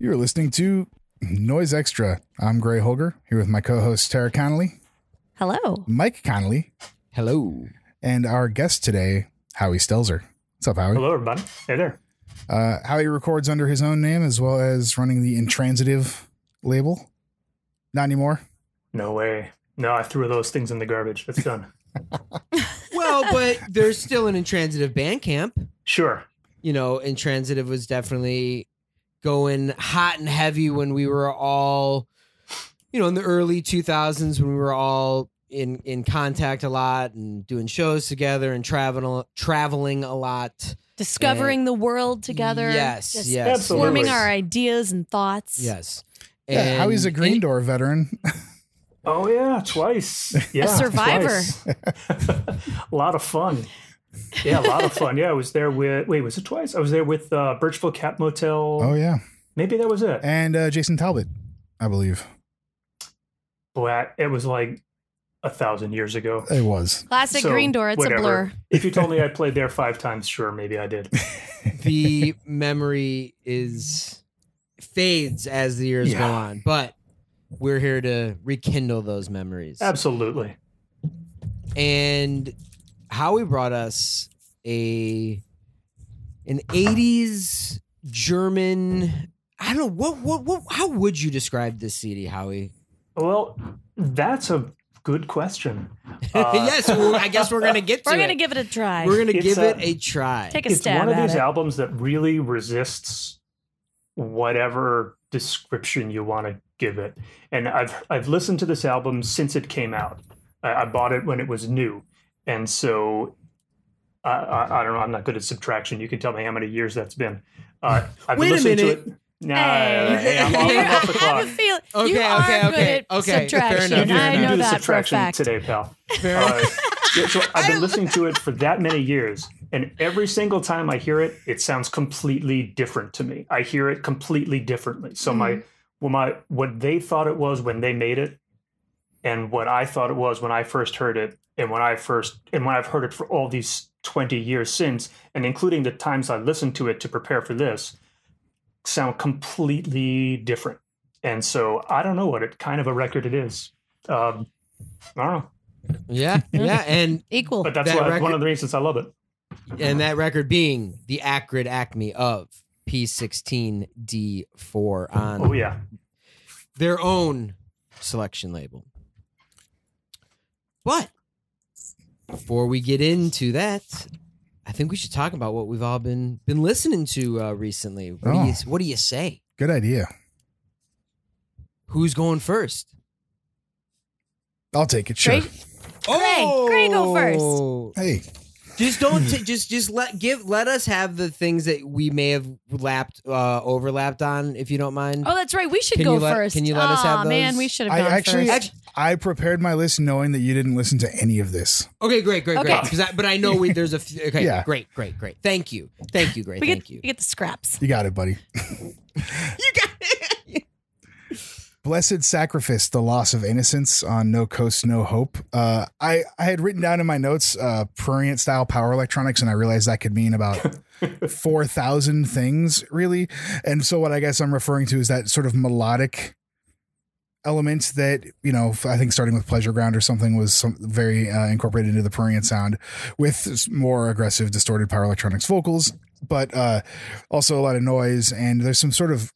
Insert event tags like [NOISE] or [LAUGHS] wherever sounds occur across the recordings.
You're listening to Noise Extra. I'm Gray Holger here with my co-host Tara Connolly, Hello. Mike Connolly, Hello. and our guest today, Howie Stelzer. What's up, Howie? Hello, everybody. Hey there. Uh, Howie records under his own name as well as running the Intransitive label. Not anymore. No way. No, I threw those things in the garbage. It's done. [LAUGHS] Well, but there's still an intransitive band camp. Sure. You know, intransitive was definitely going hot and heavy when we were all, you know, in the early 2000s when we were all in in contact a lot and doing shows together and traveling traveling a lot. Discovering the world together. Yes, Just yes, Absolutely. Forming our ideas and thoughts. Yes. Yeah, And- Howie's a Green and- Door veteran. Oh yeah, twice. [LAUGHS] Yeah, survivor. twice. [LAUGHS] a lot of fun. Yeah, a lot of fun. Yeah, I was there with. Wait, was it twice? I was there with uh, Birchville Cat Motel. oh yeah, Maybe that was it. and uh, Jason Talbot, I believe Boy, it was like a thousand years ago. it was. Classic So, Green Door. It's whatever. a blur. If you told me I played there five times, sure, maybe I did. [LAUGHS] the memory is fades as the years go on, but we're here to rekindle those memories. Absolutely. And Howie brought us a an 80s German I don't know what what what how would you describe this CD, Howie? Well, that's a good question. [LAUGHS] Uh, yes, well, I guess we're gonna get [LAUGHS] to We're it. going to give it a try. we're gonna It's, give uh, it a try. Take a it's stab one of at these it. albums that really resists whatever description you want to give it. And I've I've listened to this album since it came out. I, I bought it when it was new, and so I, I, I don't know. I'm not good at subtraction. You can tell me how many years that's been. Uh, I've Wait a minute. To it. Nah, Hey. hey, I'm, off, I'm off the I have a feeling Okay, you are okay, good okay, at okay, fair subtraction. enough, You do, fair I you know do the that for a subtraction fact. today, pal. Fair Uh, yeah, so I've been listening to it for that many years, and every single time I hear it, it sounds completely different to me. I hear it completely differently. So my, well, my what they thought it was when they made it, and what I thought it was when I first heard it, and when I first and when I've heard it for all these twenty years since, and including the times I listened to it to prepare for this, sound completely different. And so I don't know what it kind of a record it is. Um, I don't know. yeah, yeah, [LAUGHS] and Equal. But that's That why, record- one of the reasons I love it. and that record being the acrid acme of P16D4 on Oh yeah, their own Selektion label. But before we get into that, I think we should talk about what we've all been been listening to uh, recently. What, do Oh. you, what do you say? Good idea. Who's going first? I'll take it. Sure. Great. Gray, Gray, go first. Hey, Just don't t- just just let give let us have the things that we may have lapped uh, overlapped on, if you don't mind. Oh, that's right. We should Can go you let- first. can you let us Aw, have man, we should have I gone actually, first. I prepared my list knowing that you didn't listen to any of this. Okay, great, great, Okay. great. 'Cause I, but I know we, there's a few, okay, Yeah. great, great, great. Thank you, thank you, great, we thank get, you. we get the scraps. You got it, buddy. [LAUGHS] You got it. Blessed Sacrifice, The Loss of Innocence on No Coast, No Hope. Uh, I, I had written down in my notes uh, prurient style power electronics, and I realized that could mean about [LAUGHS] 4,000 things, really. And so, what I guess I'm referring to is that sort of melodic element that, you know, I think starting with Pleasure Ground or something was some, very uh, incorporated into the prurient sound with more aggressive, distorted power electronics vocals, but uh, also a lot of noise. And there's some sort of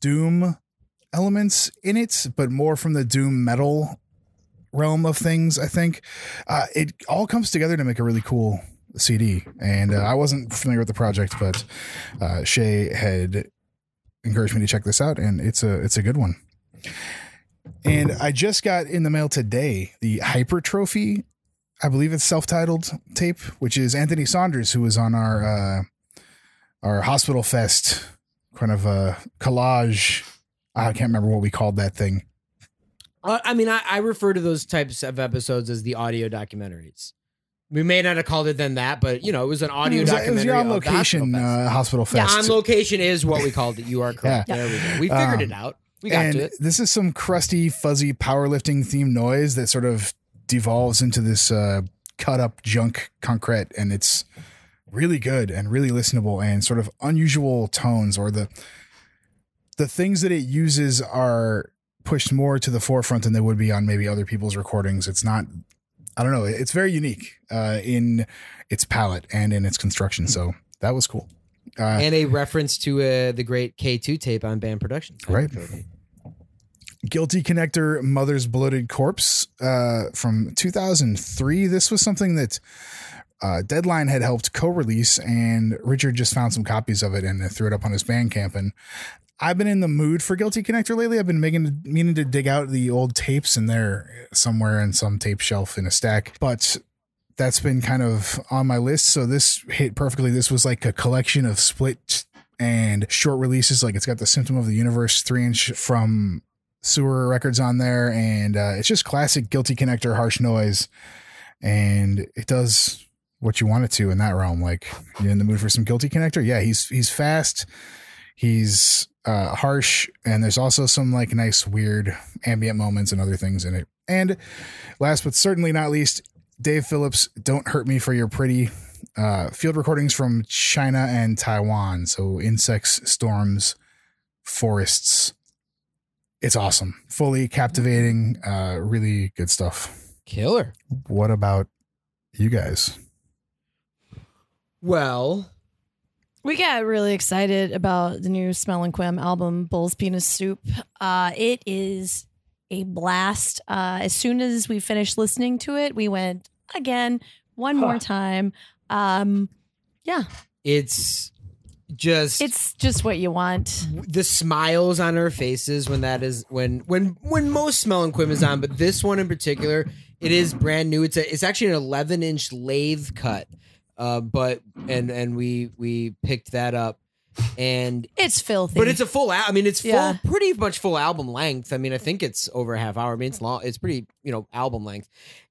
doom elements in it, but more from the doom metal realm of things. I think uh, it all comes together to make a really cool CD. And uh, I wasn't familiar with the project, but uh, Shay had encouraged me to check this out, and it's a it's a good one. And I just got in the mail today the Hypertrophy, I believe it's self-titled tape, which is Anthony Saunders, who was on our uh, our Hospital Fest kind of a collage. I can't remember what we called that thing. Uh, I mean, I, I refer to those types of episodes as the audio documentaries. We may not have called it then that, but you know, it was an audio it was, it documentary. was your on location Hospital Fest. uh, Hospital Yeah, on location is what we called it. You are [LAUGHS] correct. Yeah. There we go. We figured Um, it out. We got to it. this is some crusty, fuzzy powerlifting theme noise that sort of devolves into this uh, cut up junk concrete, and it's really good and really listenable and sort of unusual tones or the the things that it uses are pushed more to the forefront than they would be on maybe other people's recordings. It's not. I don't know. It's very unique uh, in its palette and in its construction. So that was cool. Uh, and a reference to uh, the great K2 tape on Band Productions. Right. Guilty Connector Mother's Bloated Corpse uh, from 2003. This was something that uh, Deadline had helped co release, and Richard just found some copies of it and threw it up on his Bandcamp. And I've been in the mood for Guilty Connector lately. I've been making, meaning to dig out the old tapes, in they're somewhere in some tape shelf in a stack. But that's been kind of on my list. So this hit perfectly. This was like a collection of split and short releases. Like it's got the Symptom of the Universe three inch from Sewer Records on there, and uh, it's just classic Guilty Connector harsh noise, and it does what you want it to in that realm. Like you're in the mood for some Guilty Connector, yeah. He's he's fast, he's uh, harsh, and there's also some like nice weird ambient moments and other things in it. And last but certainly not least, Dave Phillips, "Don't Hurt Me for Your Pretty." Uh, field recordings from China and Taiwan. So insects, storms, forests it's awesome. Fully captivating, uh, really good stuff. Killer. What about you guys? Well, We got really excited about the new Smell and Quim album, Bull's Penis Soup. Uh, it is a blast. Uh, as soon as we finished listening to it, we went again one Huh. more time. Um, yeah, it's just it's just what you want. the smiles on our faces when that is when when when most smell and quim is on, but this one in particular, it is brand new. It's a it's actually an 11 inch lathe cut, uh, but and and we we picked that up, and It's filthy. but it's a full. Al- I mean, it's full, Yeah. pretty much full album length. I mean, I think it's over a half hour. I mean, it's long. It's pretty you know album length,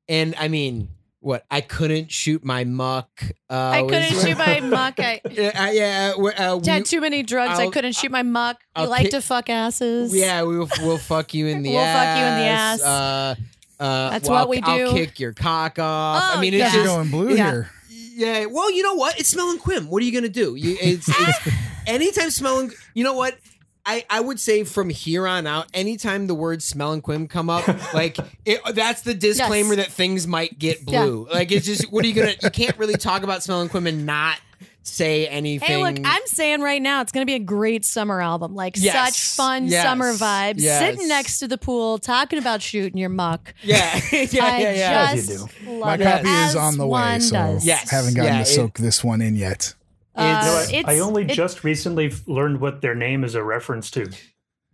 and I mean. What I couldn't shoot my muck. Uh, I couldn't was- shoot my [LAUGHS] muck. I Yeah, uh, yeah. we- Uh, we, had too many drugs. I I'll- couldn't shoot my muck. You I'll like pick- to fuck asses. Yeah, we will, we'll fuck you in [LAUGHS] the We'll ass. fuck you in the ass. Uh, uh, That's well, what we I'll do. kick your cock off. Oh, I mean, yeah. it's You're just going blue Yeah. here. Yeah. Well, you know what? It's smelling quim. What are you gonna do? You, it's, it's [LAUGHS] anytime smelling. You know what? I, I would say from here on out, anytime the words smell and quim come up, [LAUGHS] like it, that's the disclaimer Yes. that things might get blue. Like it's just what are you gonna? You can't really talk about smell and quim and not say anything. Hey, look, I'm saying right now it's going to be a great summer album. Like Yes. such fun Yes. summer vibes. Yes. Sitting next to the pool, talking about shooting your muck. yeah, [LAUGHS] yeah, yeah, I yeah. As you just do. love My it. copy As is on the way, one so does. Yes. haven't gotten Yeah, to it- soak this one in yet. Uh, You know it's- I only it- just recently learned what their name is a reference to.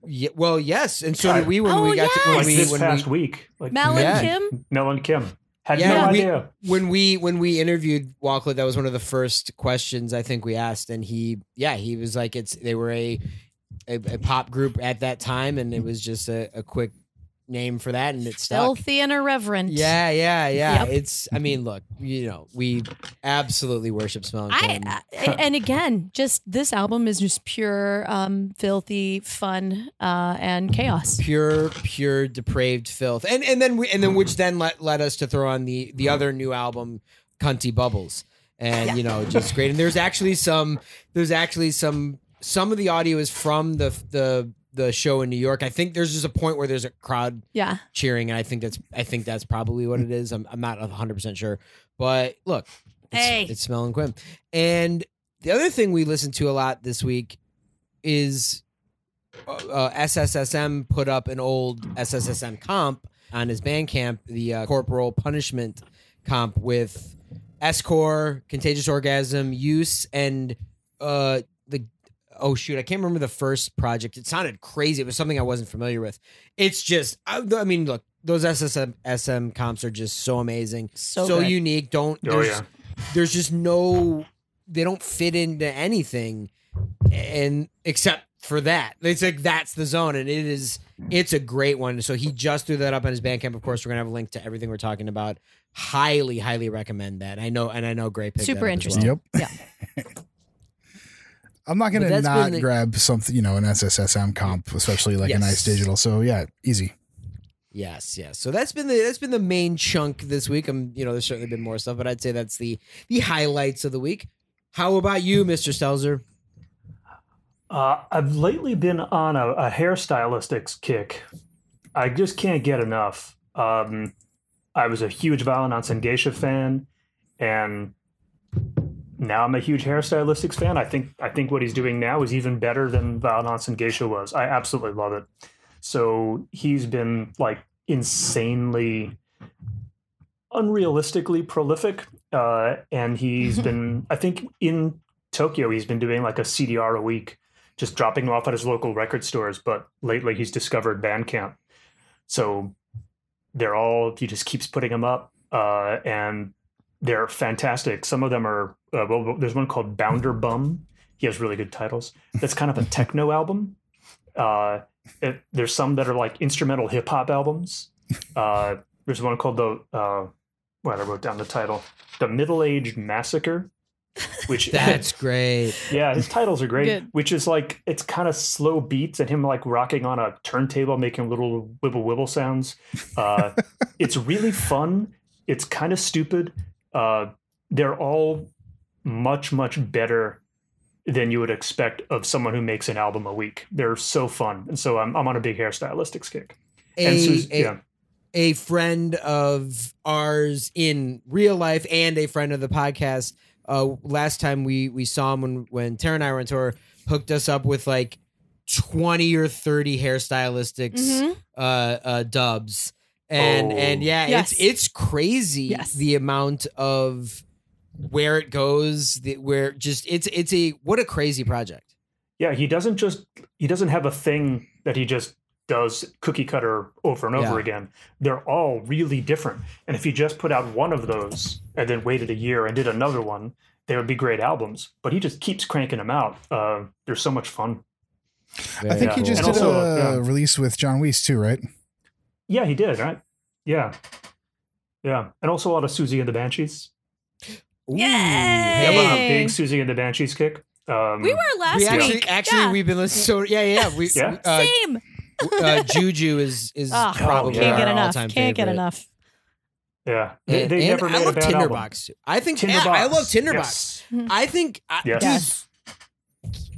Yeah, well, yes, and so did we when Oh, we got to when Like we this when past we week. Like Mel and Yeah. Kim. Mel and Kim. Had Yeah, no we- idea. when we when we interviewed Walcott, that was one of the first questions I think we asked, and he yeah he was like it's they were a a, a pop group at that time, and it was just a, a quick name for that, and it's. Filthy and irreverent. Yeah, yeah, yeah. Yep. It's I mean, look, you know, we absolutely worship Smell and I, I and again, just this album is just pure, um, filthy fun uh, and chaos. pure pure depraved filth and and then we and then which then led, led us to throw on the the other new album cunty bubbles and you know just great and there's actually some there's actually some some of the audio is from the the the show in New York. I think there's just a point where there's a crowd Yeah, cheering, and I think that's I think that's probably what it is. I'm I'm not 100 percent sure, but look, it's, Hey. it's Smell and Quim. And the other thing we listened to a lot this week is uh, uh, SSSM put up an old SSSM comp on his Bandcamp, the uh, Corporal Punishment comp with S Core, Contagious Orgasm, Use, and uh, the oh shoot, I can't remember the first project. It sounded crazy. It was something I wasn't familiar with. It's just, I, I mean, look, those SSM SM comps are just so amazing, So so unique. Don't Oh, there's, yeah. there's just no, they don't fit into anything, and except for that, it's like that's the zone, and it is, it's a great one. So he just threw that up on his Bandcamp. Of course, we're gonna have a link to everything we're talking about. Highly, highly recommend that. I know, and I know, great. Super that up as interesting. well. Yep. [LAUGHS] I'm not gonna not the- grab something, you know, an SSSM comp, especially like a nice digital. So yeah, easy. Yes, yes. So that's been the that's been the main chunk this week. I'm you know there's certainly been more stuff, but I'd say that's the the highlights of the week. How about you, Mr. Stelzer? Uh, I've lately been on a, a hairstylistics kick. I just can't get enough. Um, I was a huge Violent Onsen Geisha fan, and now I'm a huge hairstylistics fan. I think I think what he's doing now is even better than and Geisha was. I absolutely love it. So he's been like insanely unrealistically prolific uh, and he's [LAUGHS] been i think in tokyo he's been doing like a cdr a week just dropping them off at his local record stores but lately he's discovered bandcamp so they're all he just keeps putting them up uh, and they're fantastic some of them are uh, well there's one called bounder bum he has really good titles that's kind of a techno album uh, it, there's some that are like instrumental hip hop albums uh, there's one called the uh, what I wrote down the title, the Middle Aged Massacre, which [LAUGHS] That's great. yeah, his titles are great. Good. Which is like it's kind of slow beats and him like rocking on a turntable, making little wibble wibble sounds. Uh, it's really fun. It's kind of stupid. Uh, they're all much much better than you would expect of someone who makes an album a week. They're so fun, and so I'm I'm on a big hairstylistics kick. and A, Sus- a, yeah, a friend of ours in real life and a friend of the podcast. Uh, last time we we saw him when when Tara and I were on tour, hooked us up with like twenty or thirty hairstylistics Mhm. uh, uh, dubs, and Oh. and yeah, Yes. it's it's crazy Yes. the amount of where it goes, the, where just it's it's a what a crazy project. Yeah, he doesn't just he doesn't have a thing that he just does cookie cutter over and over Yeah. again. They're all really different. And if he just put out one of those and then waited a year and did another one, they would be great albums. But he just keeps cranking them out. Uh, they're so much fun. I think Yeah. he just And did also, a yeah. release with John Wiese too, right? Yeah, he did, right? Yeah. Yeah. And also a lot of Siouxsie and the Banshees. Ooh, Yeah, I'm on a Hey. big Siouxsie and the Banshees kick. Um, We were last we actually, week. actually, yeah. we've been listening. So yeah, yeah, we, Yeah. Uh, Same. uh, Juju is is [LAUGHS] Oh, probably can't get enough. all-time Can't get enough. Yeah. They, they and never I made a love bad. Tinderbox. too. I think Tinderbox. yeah, I love Tinderbox. Yes. I think I, Yes. dude, Yes.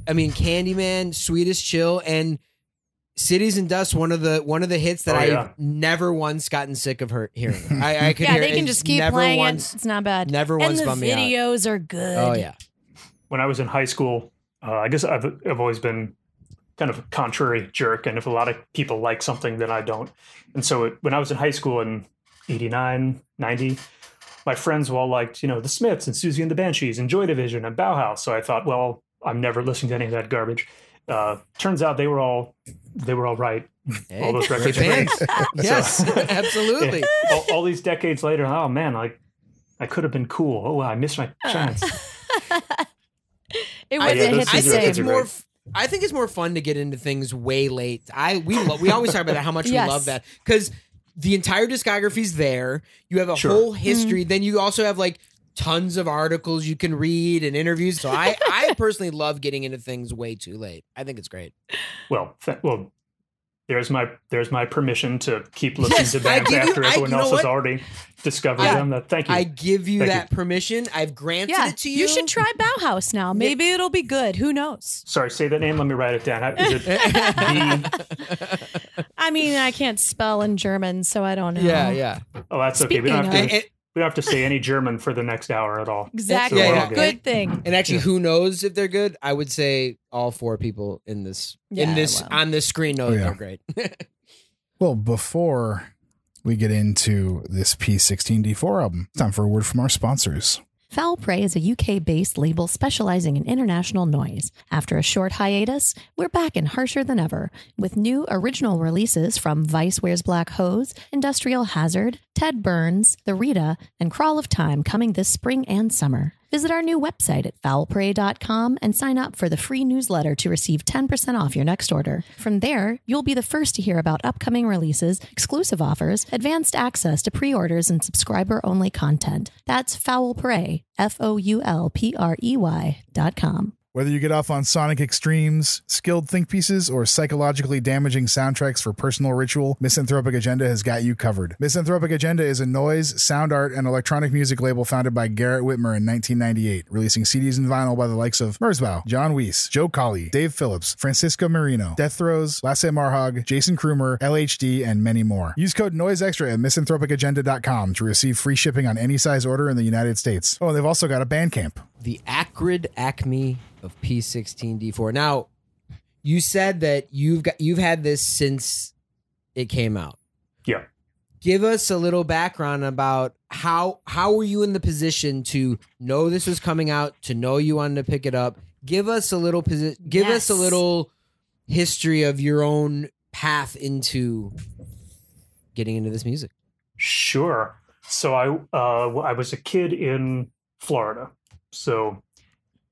I mean Candyman, Sweetest Chill, and Cities in Dust. One of the one of the hits that Oh, I've yeah. never once gotten sick of her hearing. [LAUGHS] I, I could Yeah, hear they can just keep never playing once, it. It's not bad. Never and once the bummed me out. videos are good. Oh yeah, when I was in high school, uh, I guess I've, I've always been kind of a contrary jerk. And if a lot of people like something, then I don't. And so it, when I was in high school in 89, 90, my friends all liked, you know, the Smiths and Siouxsie and the Banshees and Joy Division and Bauhaus. So I thought, well, I'm never listening to any of that garbage. Uh, turns out they were all they were all right. Hey, all those records are great. [LAUGHS] yes, [LAUGHS] So- absolutely. all, all these decades later, oh man, like I could have been cool. Oh, wow, I missed my ah. chance. [LAUGHS] it wasn't yeah, think, those hit I the think it's are more. great. f- I think it's more fun to get into things way late. I we lo- we always talk about that how much Yes. we love that because the entire discography's there. You have a Sure. whole history. Mm-hmm. Then you also have like tons of articles you can read and interviews. So I I [LAUGHS] personally love getting into things way too late. I think it's great. Well, th- well, there's my there's my permission to keep listening Yes, to I bands give you- after I- everyone you know else has already discovered Yeah. them. That thank you. I give you Thank that permission. I've granted Yeah, it to you. you should try Bauhaus now. Maybe it'll be good. Who knows? Sorry, say that name. Let me write it down. How- Is it [LAUGHS] B? [LAUGHS] I mean, I can't spell in German, so I don't know. yeah, yeah. Oh, that's okay. We don't have to. And, and- we don't have to say any German for the next hour at all. Exactly. Yeah, yeah. Good thing. and actually, Yeah. who knows if they're good? I would say all four people in this Yeah, in this well. on this screen know Oh, yeah. they're great. [LAUGHS] Well, before we get into this P16D4 album, time for a word from our sponsors. Foul Prey is a UK based label specializing in international noise. After a short hiatus, we're back and harsher than ever with new original releases from Vice Wears Black Hose, Industrial Hazard, Ted Burns, The Rita, and Crawl of Time coming this spring and summer. Visit our new website at foulprey.com and sign up for the free newsletter to receive 10% off your next order. From there, you'll be the first to hear about upcoming releases, exclusive offers, advanced access to pre orders, and subscriber only content. That's Foul F O U L P R E Y dot com. Whether you get off on sonic extremes, skilled think pieces, or psychologically damaging soundtracks for personal ritual, Misanthropic Agenda has got you covered. Misanthropic Agenda is a noise, sound art, and electronic music label founded by Garrett Whitmer in 1998, releasing CDs and vinyl by the likes of Merzbow, John Wiese, Joe Colley, Dave Phillips, Francisco Meirino, Death Throes, Lasse Marhaug, Jason Crumer, LHD, and many more. Use code NOISEXTRA at misanthropicagenda.com to receive free shipping on any size order in the United States. Oh, and they've also got a Bandcamp. The acrid acme of P16D4. Now, you said that you've got you've had this since it came out. Yeah. Give us a little background about how how were you in the position to know this was coming out, to know you wanted to pick it up. Give us a little posi- give us a little history of your own path into getting into this music. Sure. So I uh, I was a kid in Florida. So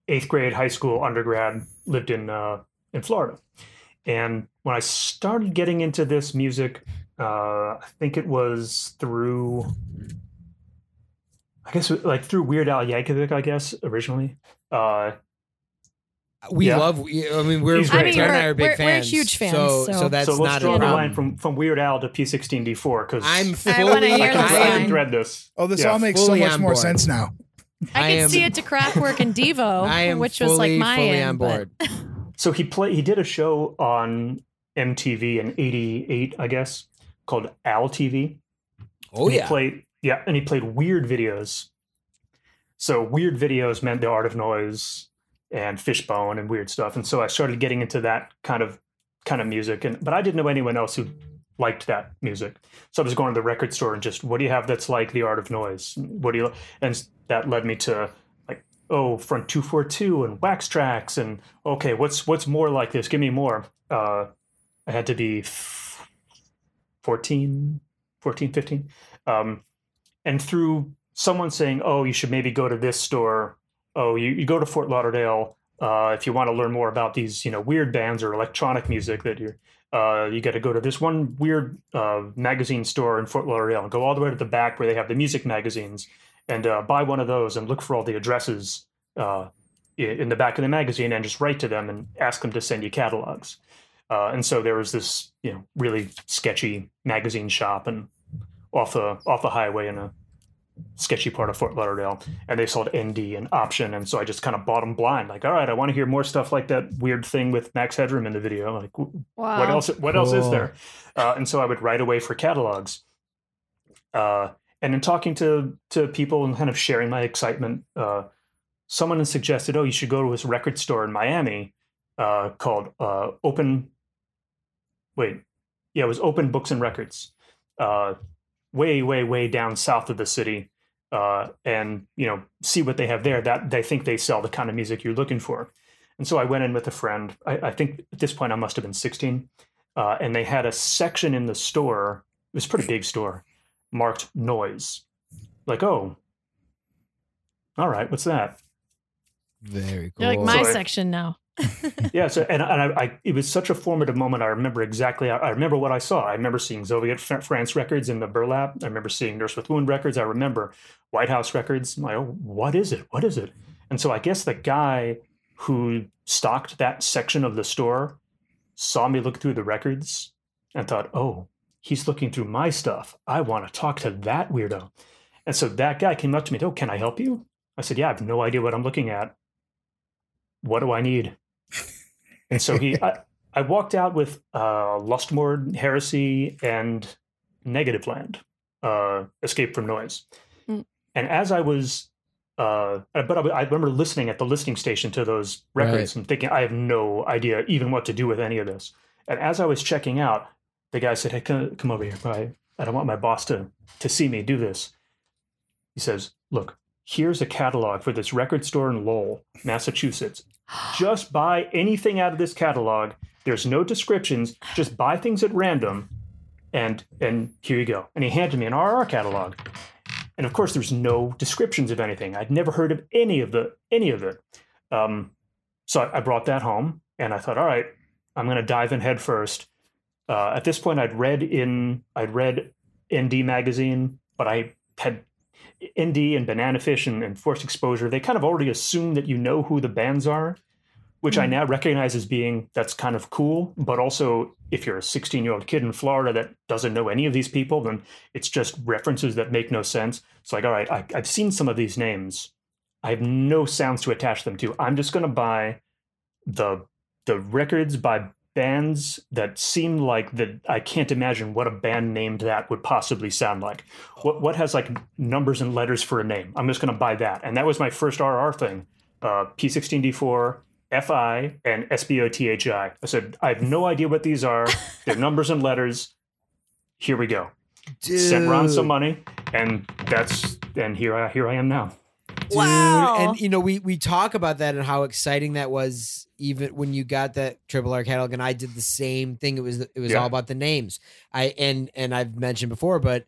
eighth grade, high school, undergrad, lived in uh, in Florida. And when I started getting into this music, uh, I think it was through, I guess like through Weird Al Yankovic, I guess originally. Uh, We Yeah. love. I mean, we're He's Brett great. and I we're- big we're- we're fans. huge fans, So, so- so that's so let's not a draw the problem. line from from Weird Al to P16D4 because I'm I fully. wanna I can, this I can thread this. Oh, this Yeah. all makes so much more board. sense now. I, can am- see it to Kraftwerk and Devo, [LAUGHS] I am which fully, was like my fully end, on but- board. [LAUGHS] So he play he did a show on MTV in '88, I guess, called Al TV. Oh And he yeah. played yeah, and he played weird videos. So weird videos meant the art of noise and fishbone and weird stuff. And so I started getting into that kind of kind of music. And but I didn't know anyone else who liked that music. So I was going to the record store and just what do you have that's like the art of noise? What do you and that led me to like oh front 242 and Wax Trax and okay what's what's more like this? Give me more. Uh i had to be f- 14 14 15 um and through someone saying oh you should maybe go to this store. Oh you, you go to fort lauderdale. Uh, if you want to learn more about these you know weird bands or electronic music that you're uh, you got to go to this one weird uh, magazine store in Fort Lauderdale and go all the way to the back where they have the music magazines and uh, buy one of those and look for all the addresses uh, in the back of the magazine and just write to them and ask them to send you catalogs. Uh, and so there was this, you know, really sketchy magazine shop and off the off the highway in a sketchy part of Fort Lauderdale, and they sold ND and Option, and so I just kind of bought them blind. Like, all right, I want to hear more stuff like that weird thing with Max Headroom in the video. Like, wow. what else? What else is there? Uh, and so I would write away for catalogs. Uh, and in talking to to people and kind of sharing my excitement, uh, someone had suggested, "Oh, you should go to this record store in Miami uh, called uh, Open." Wait, yeah, it was Open Books and Records, uh, way, way, way down south of the city, uh, and you know, see what they have there. That they think they sell the kind of music you're looking for. And so I went in with a friend. I, I think at this point I must have been 16. Uh, and they had a section in the store. It was a pretty big store, marked noise. Like, oh, all right, what's that? Very cool. You're like my So I- section now. [LAUGHS] Yeah, so and, and I, I, it was such a formative moment. I remember exactly. I, I remember what I saw. I remember seeing Zoviet Fr- France records in the burlap. I remember seeing Nurse with Wound records. I remember White House records. Like, oh, what is it? What is it? And so I guess the guy who stocked that section of the store saw me look through the records and thought, oh, he's looking through my stuff. I want to talk to that weirdo. And so that guy came up to me. Oh, can I help you? I said, yeah, I have no idea what I'm looking at. What do I need? And so he, [LAUGHS] I, I walked out with uh, Lustmord, Heresy, and Negativland, uh, Escape from Noise. Mm. And as I was, uh, but I, I remember listening at the listening station to those records and thinking, I have no idea even what to do with any of this. And as I was checking out, the guy said, Hey, come, come over here. I, I don't want my boss to, to see me do this. He says, Look, here's a catalog for this record store in Lowell, Massachusetts [GASPS] just buy anything out of this catalog. There's no descriptions. Just buy things at random, and and here you go. And he handed me an RR catalog, and of course there's no descriptions of anything. I'd never heard of any of the any of it. Um, so I, I brought that home, and I thought, all right, I'm going to dive in head first. Uh, at this point, I'd read in I'd read ND magazine, but I had ND and Banana Fish and, and Forced Exposure, they kind of already assume that you know who the bands are. which I Mm. now recognize as being that's kind of cool. But also, if you're a 16 year old kid in Florida that doesn't know any of these people, then it's just references that make no sense. It's like, all right, I, I've seen some of these names. I have no sounds to attach them to. I'm just going to buy the the records by bands that seem like that. I can't imagine what a band named that would possibly sound like. What what has like numbers and letters for a name? I'm just going to buy that. And that was my first RR thing. Uh, P16D4, FI, and SBOTHI. I said, I have no idea what these are. [LAUGHS] They're numbers and letters. Here we go. Sent Ron some money, and that's and here I here I am now. Dude, Wow. And you know, we we talk about that and how exciting that was even when you got that triple R catalog and I did the same thing. It was it was Yeah. all about the names. I and and I've mentioned before, but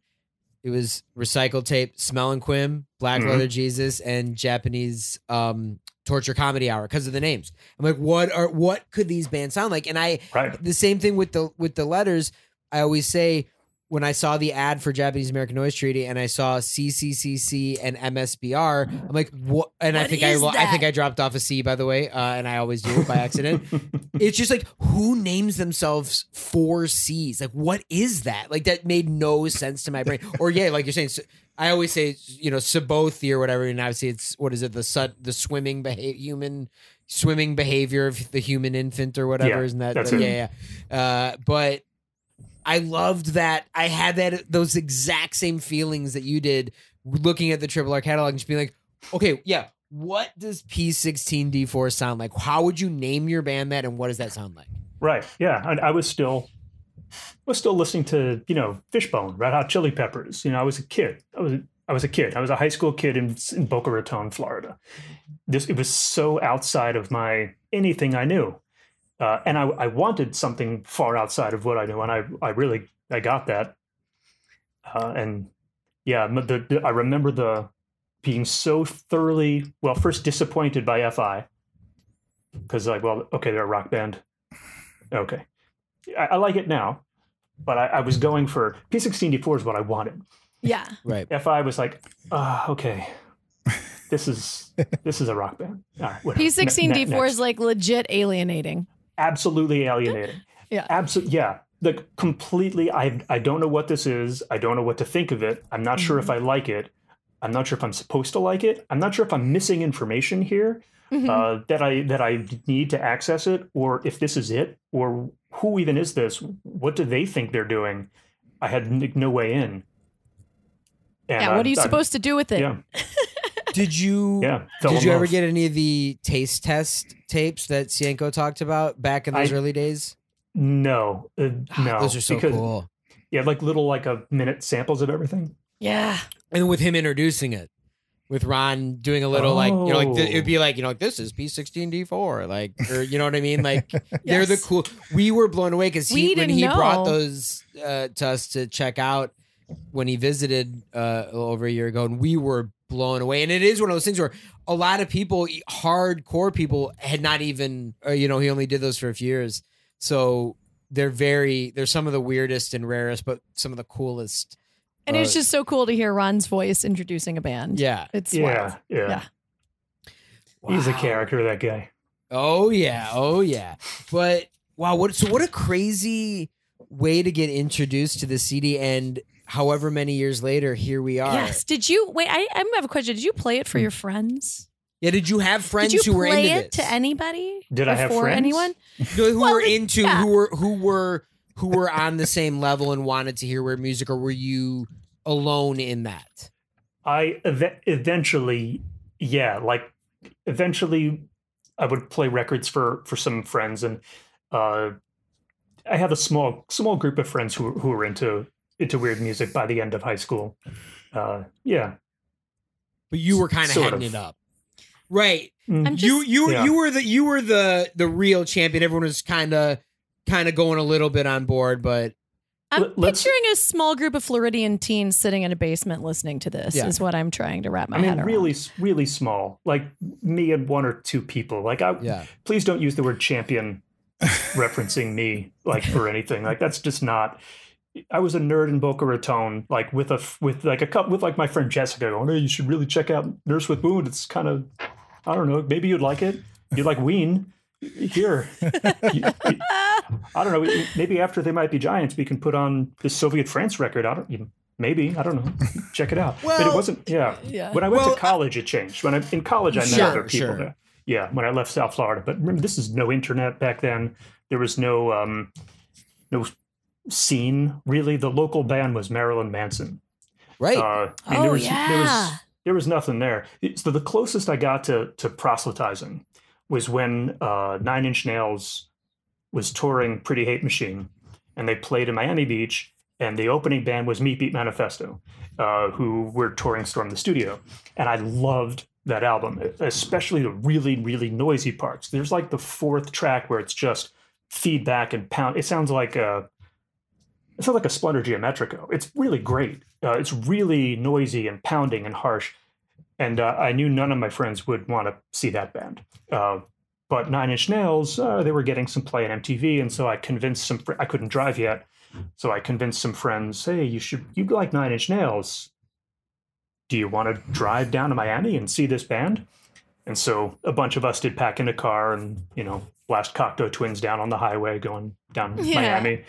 it was recycled tape, Smell and Quim, Black Mhm. Leather Jesus, and Japanese um torture comedy hour because of the names. I'm like, what are what could these bands sound like? And I Right. the same thing with the with the letters. I always say when I saw the ad for Japanese American Noise Treaty and I saw CCCC and MSBR, I'm like, what? And I think I is lo- I think? I dropped off a C by the way, uh, and I always do it by accident. [LAUGHS] it's just like who names themselves four C's? Like, what is that? Like that made no sense to my brain. Or yeah, like you're saying. I always say, you know, Sabothi or whatever, and obviously it's what is it the su- the swimming behavior human swimming behavior of the human infant or whatever, Yeah, isn't that? that's the- it. yeah, yeah. Uh, but I loved that. I had that those exact same feelings that you did looking at the Triple R catalog and just being like, okay, yeah, what does P16D4 sound like? How would you name your band that, and what does that sound like? Right. Yeah. And I was still was still listening to, you know, Fishbone, Red Hot Chili Peppers. You know, I was a kid. I was I was a kid. I was a high school kid in, in Boca Raton, Florida. This it was so outside of my anything I knew. Uh, and I, I wanted something far outside of what I knew, and I, I really I got that. Uh, and yeah, the, the- I remember the being so thoroughly well first disappointed by FI because like well okay they're a rock band okay I, I like it now but I, I was going for P16D4 is what I wanted Yeah. Right. FI was like uh, okay this is [LAUGHS] this is a rock band All right, P16D4 is like legit alienating. Absolutely alienating Yeah. absolutely yeah like completely I I don't know what this is I don't know what to think of it I'm not sure if I like it I'm not sure if I'm supposed to like it I'm not sure if I'm missing information here Mhm. uh, that I that I need to access it, or if this is it, or who even is this? What do they think they're doing? I had no way in. And yeah. What are you I- I- supposed to do with it? Yeah, [LAUGHS] Did you? yeah. Did in you ever get any of the taste test tapes that Cienko talked about back in those I- early days? No, uh, no. those are so because, cool. Yeah, like little like a minute samples of everything. Yeah. And with him introducing it, with Ron doing a little like you know like th- Oh. it'd be like you know like this is P16D4 like or you know what I mean like [LAUGHS] they're the Yes. cool. We were blown away because he when didn't he brought those uh, to us to check out when he visited uh, over a year ago, and we were blown away. And it is one of those things where a lot of people, hardcore people, had not even uh, you know he only did those for a few years, so they're very they're some of the weirdest and rarest, but some of the coolest. And it's Uh, just so cool to hear Ron's voice introducing a band. Yeah, It's Yeah, wild. yeah, Yeah. He's a character, that guy. Oh yeah, oh yeah. But wow, what so what a crazy way to get introduced to the CD and however many years later here we are. Yes. Did you wait? I, I have a question. Did you play Hmm. it for your friends? Yeah, did you have friends Did you who were play into it this? to anybody? Did I have before friends? anyone? who Well, were into yeah. who were who were who were on the same level and wanted to hear weird music or were you alone in that? I ev- eventually, yeah, like eventually, I would play records for for some friends, and uh, I have a small small group of friends who who were into into weird music by the end of high school. Uh, yeah, But you were kind of heading of. it up. Right. Mm. I'm just you you Yeah. you were the you were the the real champion. Everyone was kind of kind of going a little bit on board, but I'm Let- let's- picturing a small group of Floridian teens sitting in a basement listening to this. Yeah. Is what I'm trying to wrap my I mean, head around. really, really small, like me and one or two people. Like, I yeah. please don't use the word champion referencing me like for anything. Like, that's just not. I was a nerd in Boca Raton, like with a with like a couple with like my friend Jessica going, "Hey, you should really check out Nurse with Wound. It's kind of, I don't know, maybe you'd like it. You'd like Ween." here. [LAUGHS] you- I don't know. Maybe after they might be giants, we can put on the Zoviet France record. I don't. you- Maybe I don't know. Check it out. but it wasn't. Yeah. Yeah. When I went Well, to college, it changed. When I in college, I met Sure, other people sure. there. Yeah. When I left South Florida, but remember, this is no internet back then. There was no um, no scene really. The local band was Marilyn Manson. Right. Uh, I mean, Oh, there was, There yeah. was, there was nothing there. So the closest I got to, to proselytizing was when uh, Nine Inch Nails was touring Pretty Hate Machine, and they played in Miami Beach, and the opening band was Meat Beat Manifesto, uh, who were touring Storm the Studio, and I loved that album, especially the really really noisy parts. There's like the fourth track where it's just feedback and pound. It sounds like a it sounds like a Splendor Geometrico. It's really great. Uh, it's really noisy and pounding and harsh. And uh, I knew none of my friends would want to see that band. Uh, but Nine Inch Nails, uh, they were getting some play on MTV, and so I convinced some. Fr- I couldn't drive yet, so I convinced some friends. Hey, you should. You like Nine Inch Nails? Do you want to drive down to Miami and see this band? And so a bunch of us did pack in a car and you know blast Cocteau Twins down on the highway going down Yeah. Miami,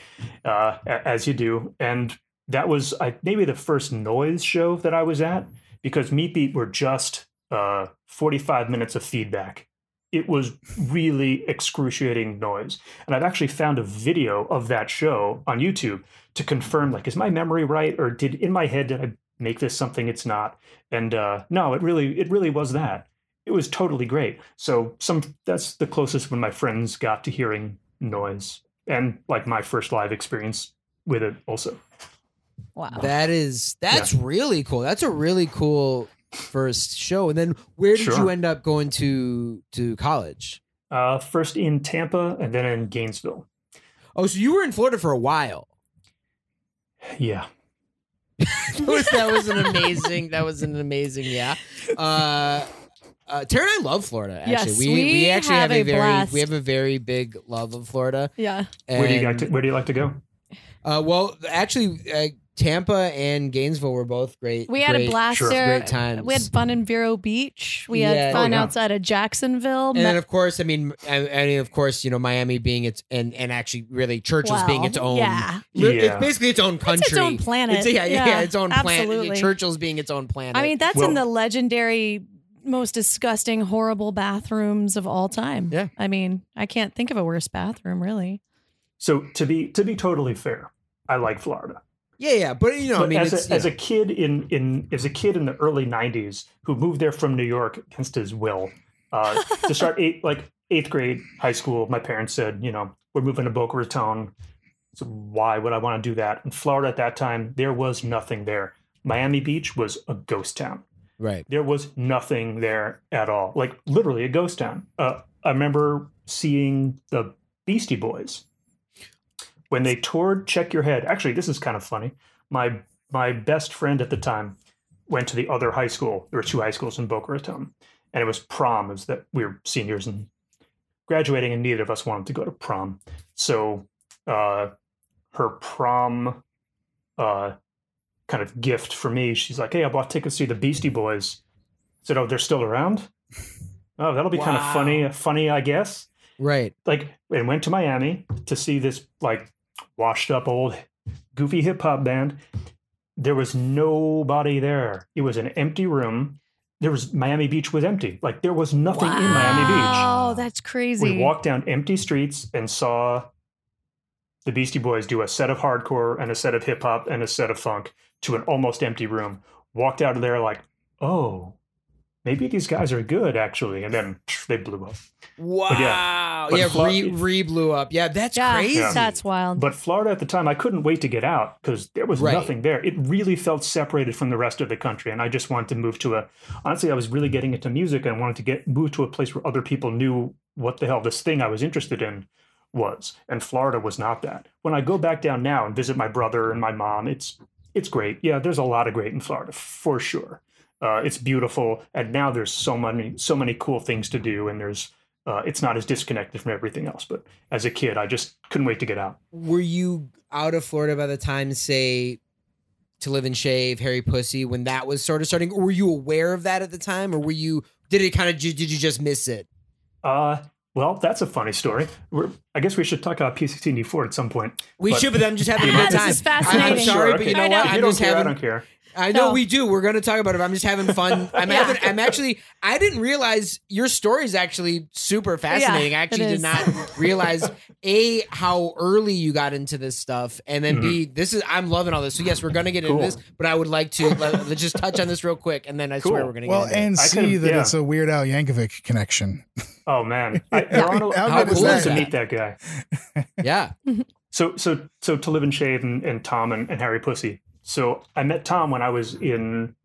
uh, as you do. And that was I, maybe the first noise show that I was at because Meat Beat were just uh, 45 minutes of feedback. It was really excruciating noise. And I've actually found a video of that show on YouTube to confirm like, is my memory right? Or did in my head, did I make this something it's not? And uh, no, it really, it really was that. It was totally great. So some that's the closest when my friends got to hearing noise and like my first live experience with it also. Wow. That is that's really cool. That's a really cool first show. And then where did Sure. you end up going to to college? Uh, first in Tampa and then in Gainesville. Oh, so you were in Florida for a while. Yeah. [LAUGHS] that, was, that was an amazing. That was an amazing. Yeah. Uh, uh, Tara and I love Florida. Actually, Yes, we, we actually have have, a, a very blast. we have a very big love of Florida. Yeah. Where do you like to Where do you like to go? Uh, well, actually, uh, Tampa and Gainesville were both great. We had great- a blast Sure. there. Great times. We had fun in Vero Beach. We Yeah. had fun Oh, yeah. outside of Jacksonville. And Met- then, of course, I mean, I, I mean, of course, you know, Miami being its and and actually really Churchill's being its own. Yeah. Yeah. It's basically its own country. It's its own planet. It's, yeah, yeah, Yeah, its own absolutely. planet. Churchill's being its own planet. I mean, that's Well- in the legendary, most disgusting, horrible bathrooms of all time. Yeah. I mean, I can't think of a worse bathroom, really. So to be to be totally fair, I like Florida. yeah, yeah, but you know, I mean, as it's, a, as you a kid in in as a kid in the early '90s who moved there from New York against his will uh, to start [LAUGHS] eight like eighth grade high school, my parents said, you know, we're moving to Boca Raton. So why would I want to do that? In Florida at that time, there was nothing there. Miami Beach was a ghost town. Right? there was nothing there at all. Like literally a ghost town. Uh, i remember seeing the beastie boys. When they toured check your head actually this is kind of funny. My my best friend at the time went to the other high school. There were two high schools in boca raton. And it was prom. It was that we were seniors and graduating and neither of us wanted to go to prom. So uh her prom uh kind of gift for me. She's like, "Hey, I bought tickets to see the Beastie Boys." I said, "Oh, they're still around." Oh, that'll be kind of funny. Funny, I guess. Right. Like, and went to Miami to see this like washed up old goofy hip hop band. There was nobody there. It was an empty room. There was Miami Beach was empty. Like there was nothing in Miami Beach. Oh, that's crazy. We walked down empty streets and saw the Beastie Boys do a set of hardcore and a set of hip hop and a set of funk to an almost empty room. Walked out of there like, oh, maybe these guys are good actually. And then pff, they blew up. Wow. but yeah, Flo- re, re blew up. Yeah, that's yeah, crazy. That's wild. But Florida at the time, I couldn't wait to get out because there was Right. nothing there. It really felt separated from the rest of the country, and I just wanted to move to a. Honestly, I was really getting into music and wanted to get move to a place where other people knew what the hell this thing I was interested in was, and Florida was not that. When I go back down now and visit my brother and my mom, it's it's great. Yeah, there's a lot of great in Florida for sure. Uh, it's beautiful, and now there's so many so many cool things to do, and there's. Uh, it's not as disconnected from everything else, but as a kid, I just couldn't wait to get out. Were you out of Florida by the time, say, to live and shave, Harry Pussy, when that was sort of starting? Or were you aware of that at the time, or were you? Did it kind of? Did you just miss it? Uh, well, that's a funny story. We're, I guess we should talk about P16D4 at some point. We But- should, but I'm just [LAUGHS] having a Yeah, good this time. is I'm- I'm fascinating. sorry, Sure, but you know I what? If I'm you don't just care, I don't care. I know No. we do. We're going to talk about it. I'm just having fun. [LAUGHS] I'm Yeah. having. I'm actually. I didn't realize your story is actually super fascinating. I actually did not [LAUGHS] realize a how early you got into this stuff, and then b mm-hmm. this is. I'm loving all this. So yes, we're going to get into this, but I would like to let, let's just touch on this real quick, and then I swear we're going to Well, get into it. and I see that yeah. it's a Weird Al Yankovic connection. [LAUGHS] Oh man, I, Toronto, How good I is to meet that guy. yeah. So so so to live and shave and, and Tom and, and Harry Pussy. So I met Tom when I was in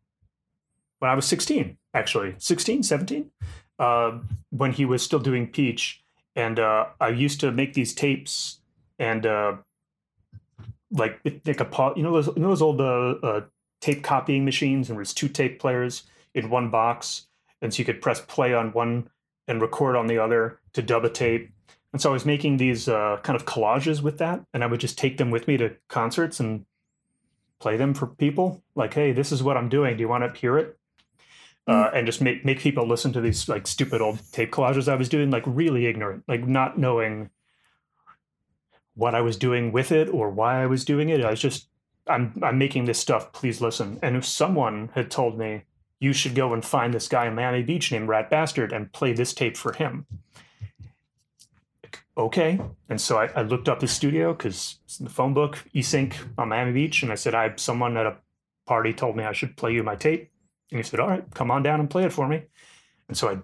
when I was 16, actually. 16, 17? Uh, when he was still doing Peach. And uh, I used to make these tapes and uh, like like a you know those you know those old uh, uh, tape copying machines and there's two tape players in one box and so you could press play on one and record on the other to dub a tape and so I was making these uh, kind of collages with that, and I would just take them with me to concerts and play them for people. Like, hey, this is what I'm doing. Do you want to hear it? Uh, and just make make people listen to these like stupid old tape collages I was doing, like really ignorant, like not knowing what I was doing with it or why I was doing it. I was just, I'm I'm making this stuff. Please listen. And if someone had told me you should go and find this guy in Miami Beach named Rat Bastard and play this tape for him, okay. And so I, I looked up his studio because it's in the phone book, eSync on Miami Beach. And I said, I someone at a party told me I should play you my tape. And he said, All right, come on down and play it for me. And so I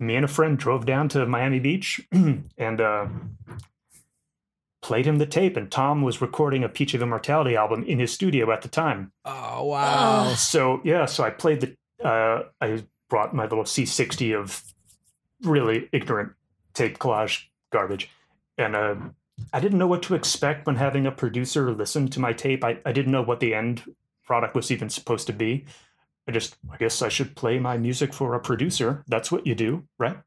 me and a friend drove down to Miami Beach [CLEARS THROAT] and uh, played him the tape. And Tom was recording a Peach of Immortality album in his studio at the time. Oh wow. So yeah, so I played the. Uh, I brought my little C60 of really ignorant tape collage garbage, and uh, I didn't know what to expect when having a producer listen to my tape. I, I didn't know what the end product was even supposed to be. I just, I guess I should play my music for a producer. That's what you do, right?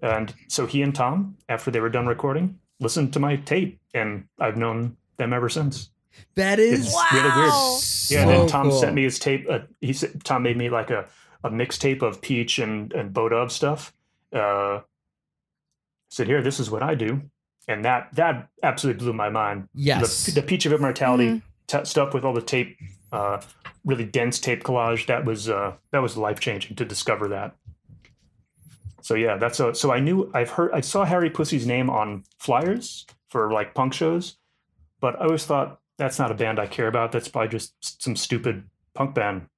And so he and Tom, after they were done recording, listened to my tape, and I've known them ever since. That is It's really weird. Wow. Yeah, and then Tom cool. sent me his tape. Uh, he said Tom made me like a, a mixtape of Peach and and Bodub stuff. Uh, said here, this is what I do, and that that absolutely blew my mind. Yes. The, the Peach of Immortality t- stuff with all the tape, uh, really dense tape collage. That was uh, that was life changing to discover that. So yeah, that's a. So I knew I've heard I saw Harry Pussy's name on flyers for like punk shows, but I always thought that's not a band I care about. That's probably just some stupid punk band.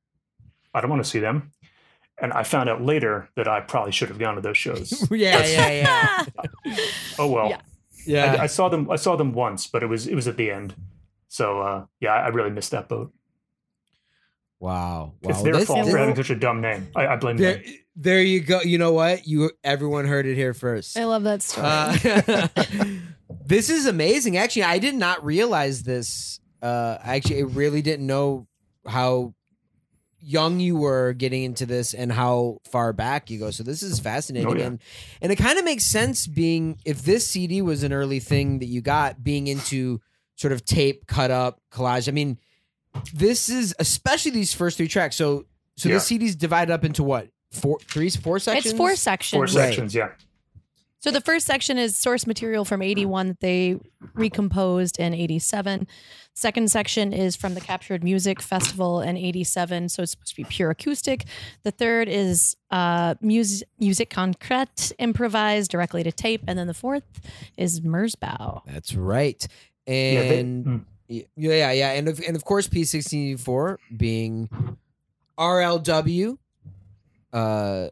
I don't want to see them. And I found out later that I probably should have gone to those shows. [LAUGHS] yeah, yeah, yeah. [LAUGHS] oh well. Yeah. Yeah. I, I saw them. I saw them once, but it was it was at the end. So uh, yeah, I really missed that boat. wow. it's their This- fault this- for having such a dumb name. I, I blame there, them. there you go. You know what? You everyone heard it here first. I love that story. Uh, [LAUGHS] this is amazing. Actually, I did not realize this. Uh, actually, I really didn't know how young you were getting into this and how far back you go. So this is fascinating, Oh, yeah. and and it kind of makes sense. Being if this CD was an early thing that you got, being into sort of tape cut up collage. I mean, this is especially these first three tracks. So so Yeah. the CD's divided up into what four, three, four sections. it's four sections. Four Right. sections, yeah. So the first section is source material from 81 that they recomposed in 87. Second section is from the Captured Music Festival in 87, so it's supposed to be pure acoustic. The third is uh, music, music concrete, improvised directly to tape. And then the fourth is Merzbow. That's right. Yeah, they- And mm. yeah, yeah, yeah, and of, and of course P64 being RLW. Uh,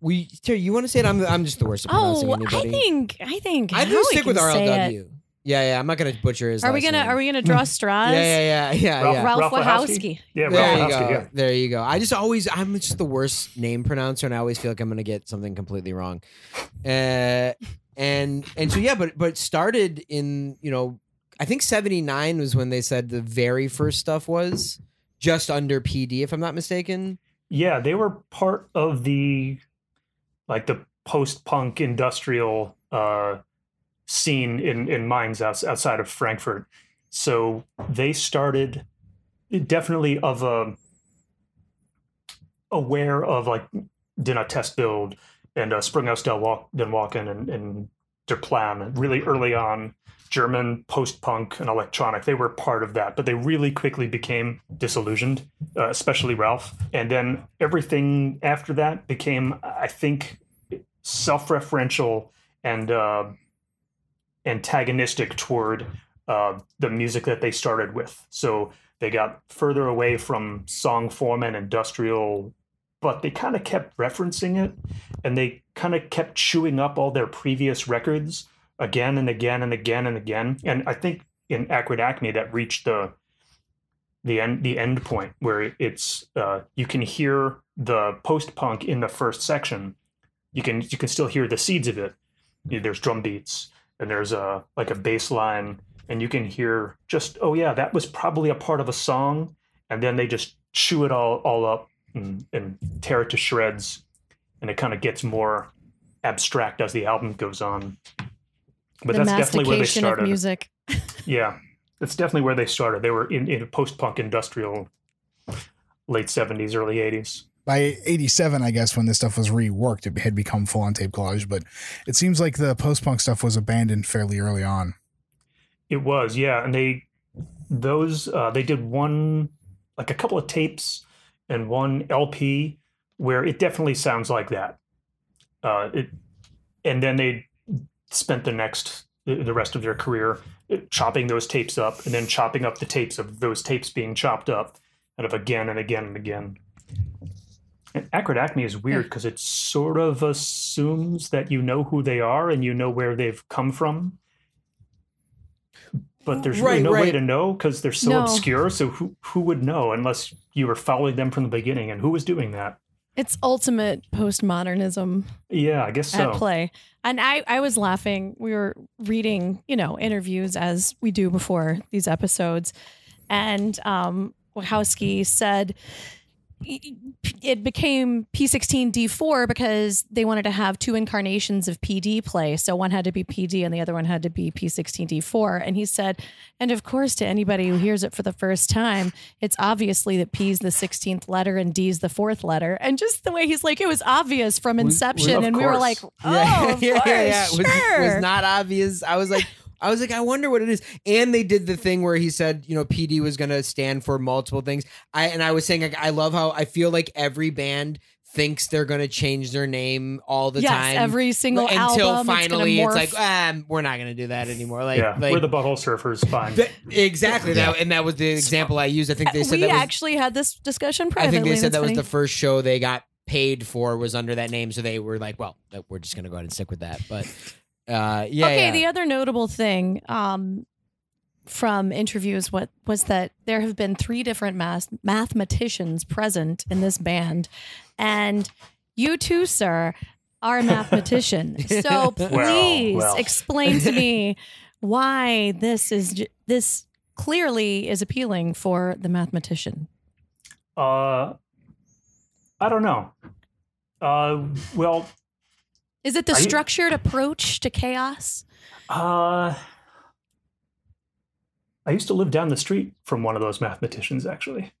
we Terry, you want to say it? I'm I'm just the worst at pronouncing Oh, anybody. I think, I think. I'd Howie stick with can say it. RLW. Yeah, yeah. I'm not gonna butcher his. Are we last gonna name. Are we gonna draw [LAUGHS] straws? Yeah, yeah, yeah, yeah, Ralph- yeah. Ralph, Ralph Wehowsky? Wehowsky. Yeah, There Ralph you Wehowsky, go. yeah. There you go. I just always I'm just the worst name pronouncer, and I always feel like I'm gonna get something completely wrong. Uh, and and so yeah, but but started in you know I think '79 was when they said the very first stuff was just under PD, if I'm not mistaken. Yeah, they were part of the like the post-punk industrial uh, scene in in Mainz outs- outside of Frankfurt. So they started definitely of a aware of like did not test build and uh, Sprunghaus del Walk, Den Walken and, and Der Plan, really early on, German post punk and electronic. They were part of that, but they really quickly became disillusioned, uh, especially Ralph. And then everything after that became, I think, self referential and uh, antagonistic toward uh, the music that they started with. So they got further away from song form and industrial but they kind of kept referencing it and they kind of kept chewing up all their previous records again and again and again and again. And I think in Acrid Acme that reached the the end the end point where it's uh, you can hear the post punk in the first section. You can you can still hear the seeds of it. There's drum beats and there's a like a bass line and you can hear just oh yeah that was probably a part of a song. And then they just chew it all all up and, and tear it to shreds. And it kind of gets more abstract as the album goes on. But the that's definitely where they started. music. [LAUGHS] yeah that's definitely where they started. They were in, in post-punk industrial late 70s early 80s By 87, I guess, when this stuff was reworked, it had become full on tape collage, but it seems like the post punk stuff was abandoned fairly early on. It was, yeah, and they those uh, they did one like a couple of tapes and one LP where it definitely sounds like that. Uh, it and then they spent the next the rest of their career chopping those tapes up and then chopping up the tapes of those tapes being chopped up kind of again and again and again. And Acrid Acme is weird because it sort of assumes that you know who they are and you know where they've come from but there's really Right, no way to know because they're so No. obscure. So who who would know unless you were following them from the beginning? And who was doing that? It's ultimate postmodernism Yeah, I guess so. at play. And I, I was laughing. We were reading, you know, interviews as we do before these episodes. And um, Wehowsky said it became P16D4 because they wanted to have two incarnations of PD play. So one had to be PD and the other one had to be P16D4. And he said, and of course, to anybody who hears it for the first time, it's obviously that P is the 16th letter and D is the fourth letter. And just the way he's like, it was obvious from We- we- inception. of and we were like, [LAUGHS] oh, of course, It was, sure. was not obvious. I was like, I was like, I wonder what it is. And they did the thing where he said, you know, PD was going to stand for multiple things. I and I was saying, like, I love how I feel like every band thinks they're going to change their name all the yes, time. every single until album. finally it's, it's, like, morph. um, we're not going to do that anymore. Like, yeah, like we're the butthole surfers. [LAUGHS] Fine. Th- exactly that, and that was the example I used. I think they said we that was, actually had this discussion I think they said That's that was the first show they got paid for was under that name, so they were like, "Well, we're just going to go ahead and stick with that." But uh, yeah, okay, yeah. the other notable thing um, from interviews what was that there have been three different math- mathematicians present in this band, and you too, sir, are a mathematician. [LAUGHS] so please well. explain to me [LAUGHS] why this is j- this clearly is appealing for the mathematician. Uh, I don't know. Uh, well, Is it the Are you- structured approach to chaos? uh, I used to live down the street from one of those mathematicians, actually.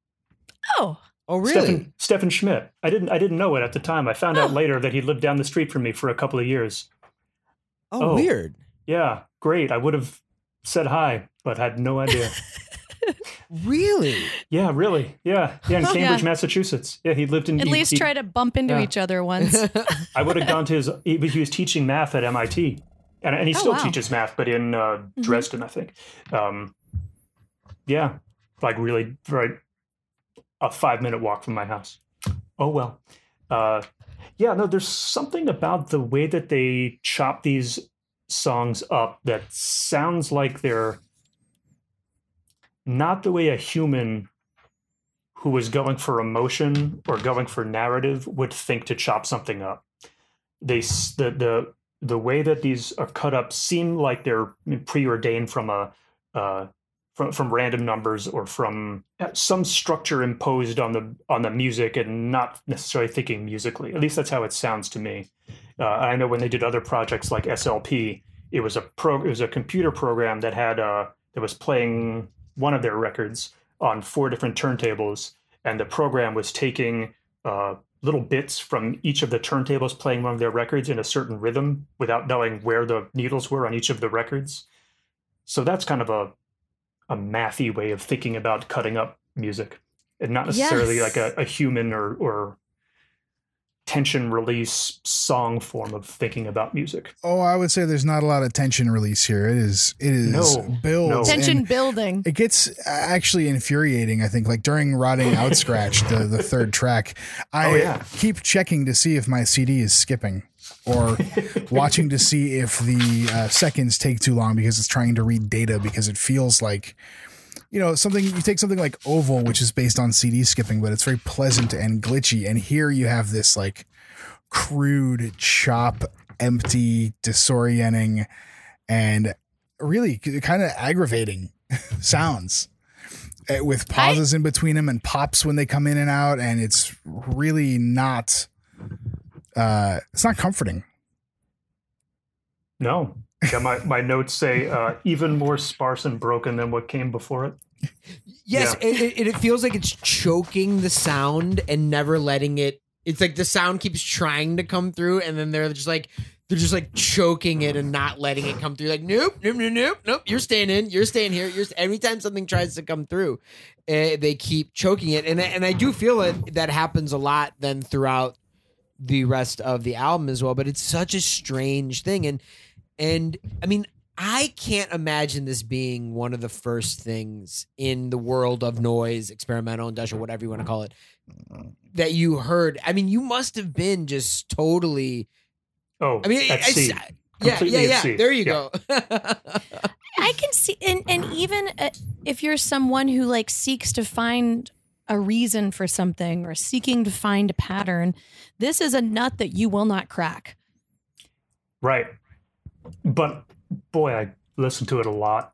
Oh, oh, really? Stefan, Stefan Schmidt. I didn't I didn't know it at the time. I found out Oh. later that he lived down the street from me for a couple of years. oh, Oh. weird. Yeah, great. I would have said hi, but had no idea. [LAUGHS] Really? yeah, really. Yeah, yeah. In [LAUGHS] Cambridge, Yeah. Massachusetts. Yeah, he lived in. at he- least he- try to bump into yeah. each other once. [LAUGHS] I would have gone to his. He, he was teaching math at MIT, and, and he Oh, still wow. Mm-hmm. teaches math, but in uh, Dresden, I think. Um, yeah, like really, right, a five minute walk from my house. Oh well, uh, yeah. No, there's something about the way that they chop these songs up that sounds like they're not the way a human who is going for emotion or going for narrative would think to chop something up. They the the the way that these are cut up seem like they're preordained from a uh, from from random numbers or from some structure imposed on the on the music and not necessarily thinking musically. At least that's how it sounds to me. Uh, I know when they did other projects like SLP, it was a pro it was a computer program that had uh that was playing one of their records on four different turntables, and the program was taking uh, little bits from each of the turntables playing one of their records in a certain rhythm without knowing where the needles were on each of the records. So that's kind of a a mathy way of thinking about cutting up music, and not necessarily Yes. like a, a human or or tension release song form of thinking about music. Oh, I would say there's not a lot of tension release here. It is it is No, builds no. Tension and building. It gets actually infuriating. I think, like during "Rotting [LAUGHS] Out Scratch," the the third track, I Oh, yeah. keep checking to see if my CD is skipping, or [LAUGHS] watching to see if the uh, seconds take too long because it's trying to read data because it feels like. You know, something you take something like Oval, which is based on CD skipping, but it's very pleasant and glitchy. And here you have this like crude, chop, empty, disorienting, and really kind of aggravating [LAUGHS] sounds uh, with pauses in between them and pops when they come in and out and it's really not uh it's not comforting No. Yeah, my, my notes say uh, even more sparse and broken than what came before it. Yes, it, it, it feels like it's choking the sound and never letting it. It's like the sound keeps trying to come through, and then they're just like they're just like choking it and not letting it come through. Like nope, nope, nope, nope, nope. You're staying in. You're staying here. You're every time something tries to come through, uh, they keep choking it, and I- and I do feel it that happens a lot then throughout the rest of the album as well. But it's such a strange thing, and and I mean, I can't imagine this being one of the first things in the world of noise, experimental, industrial, whatever you want to call it, that you heard. I mean, you must have been just totally. Oh, I mean, at I- sea. I- yeah, yeah, yeah. There you Yeah. go. [LAUGHS] I can see, and and even uh, if you're someone who like seeks to find a reason for something or seeking to find a pattern, this is a nut that you will not crack. Right. But boy, I listen to it a lot.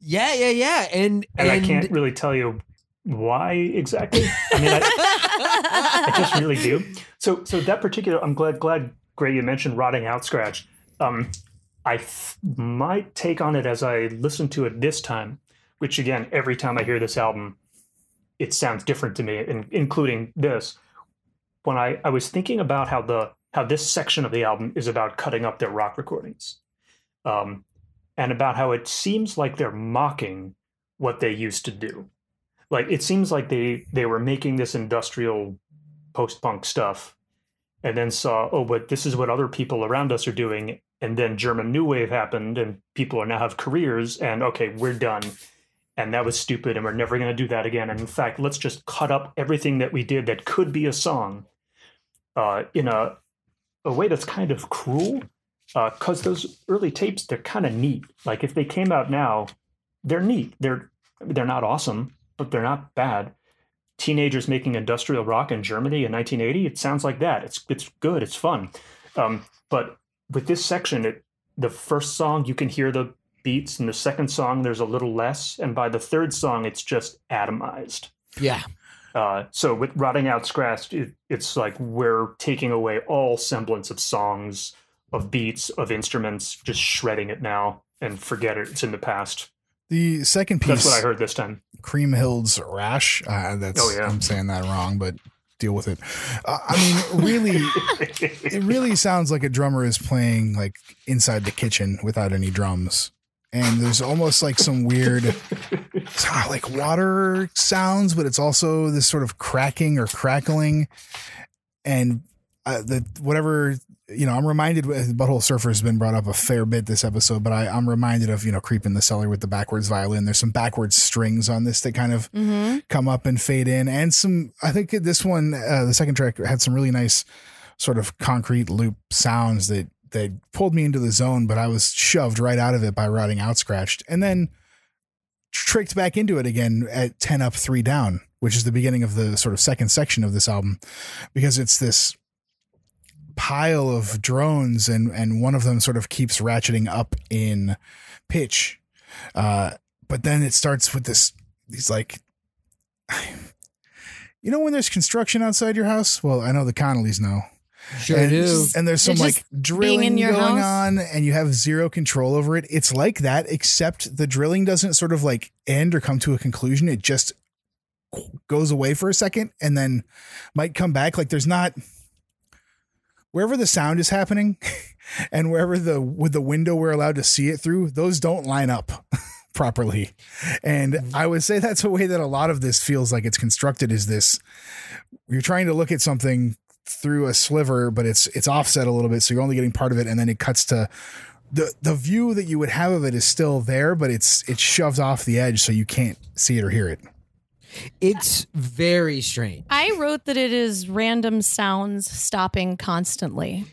yeah, yeah, yeah, and And, I can't really tell you why exactly. I mean, I, I just really do. So, so that particular, I'm glad, glad, Gray, you mentioned rotting out scratch. Um, I th- might take on it as I listen to it this time, which again, every time I hear this album, it sounds different to me, in, including this. When I, I was thinking about how the how this section of the album is about cutting up their rock recordings, um, and about how it seems like they're mocking what they used to do. Like it seems like they they were making this industrial post-punk stuff and then saw oh but this is what other people around us are doing. And then german new wave happened and people are now have careers and okay we're done. And that was stupid and we're never going to do that again. And in fact let's just cut up everything that we did that could be a song uh, in a a way that's kind of cruel because those early tapes they're kind of neat like if they came out now they're neat they're they're not awesome but they're not bad. Teenagers making industrial rock in Germany in 1980, it sounds like that. It's it's good, it's fun. Um, but with this section, it, the first song you can hear the beats, and the second song there's a little less, and by the third song it's just atomized. yeah, Uh, so with rotting out scratch, it, it's like we're taking away all semblance of songs, of beats, of instruments, just shredding it now and forget it. It's in the past. the second piece That's what I heard this time. Kriemhild's Rache uh, that's Oh, yeah. i'm saying that wrong but deal with it uh, i mean really [LAUGHS] it really sounds like a drummer is playing like inside the kitchen without any drums and there's almost like some weird like water sounds but it's also this sort of cracking or crackling. And uh, the whatever you know i'm reminded with butthole surfer has been brought up a fair bit this episode but I, i'm reminded of you know creeping the cellar with the backwards violin. There's some backwards strings on this that kind of Mm-hmm. come up and fade in. And some i think this one uh, the second track had some really nice sort of concrete loop sounds that that pulled me into the zone but i was shoved right out of it by rotting out scratched and then tricked back into it again at 10 up 3 down which is the beginning of the sort of second section of this album because it's this pile of drones and and one of them sort of keeps ratcheting up in pitch. Uh but then it starts with this these like [SIGHS] you know when there's construction outside your house? Well i know the connollys know sure and, do. and there's some like drilling in your going house? on and you have zero control over it it's like that except the drilling doesn't sort of like end or come to a conclusion it just goes away for a second and then might come back. Like there's not wherever the sound is happening [LAUGHS] and wherever the with the window we're allowed to see it through, those don't line up [LAUGHS] properly. And mm-hmm. I would say [LAUGHS] that's a way that a lot of this feels like it's constructed is this you're trying to look at something through a sliver, but it's it's offset a little bit, so you're only getting part of it, and then it cuts to the the view that you would have of it is still there, but it's it shoves off the edge, so you can't see it or hear it. It's very strange. I wrote that it is random sounds stopping constantly.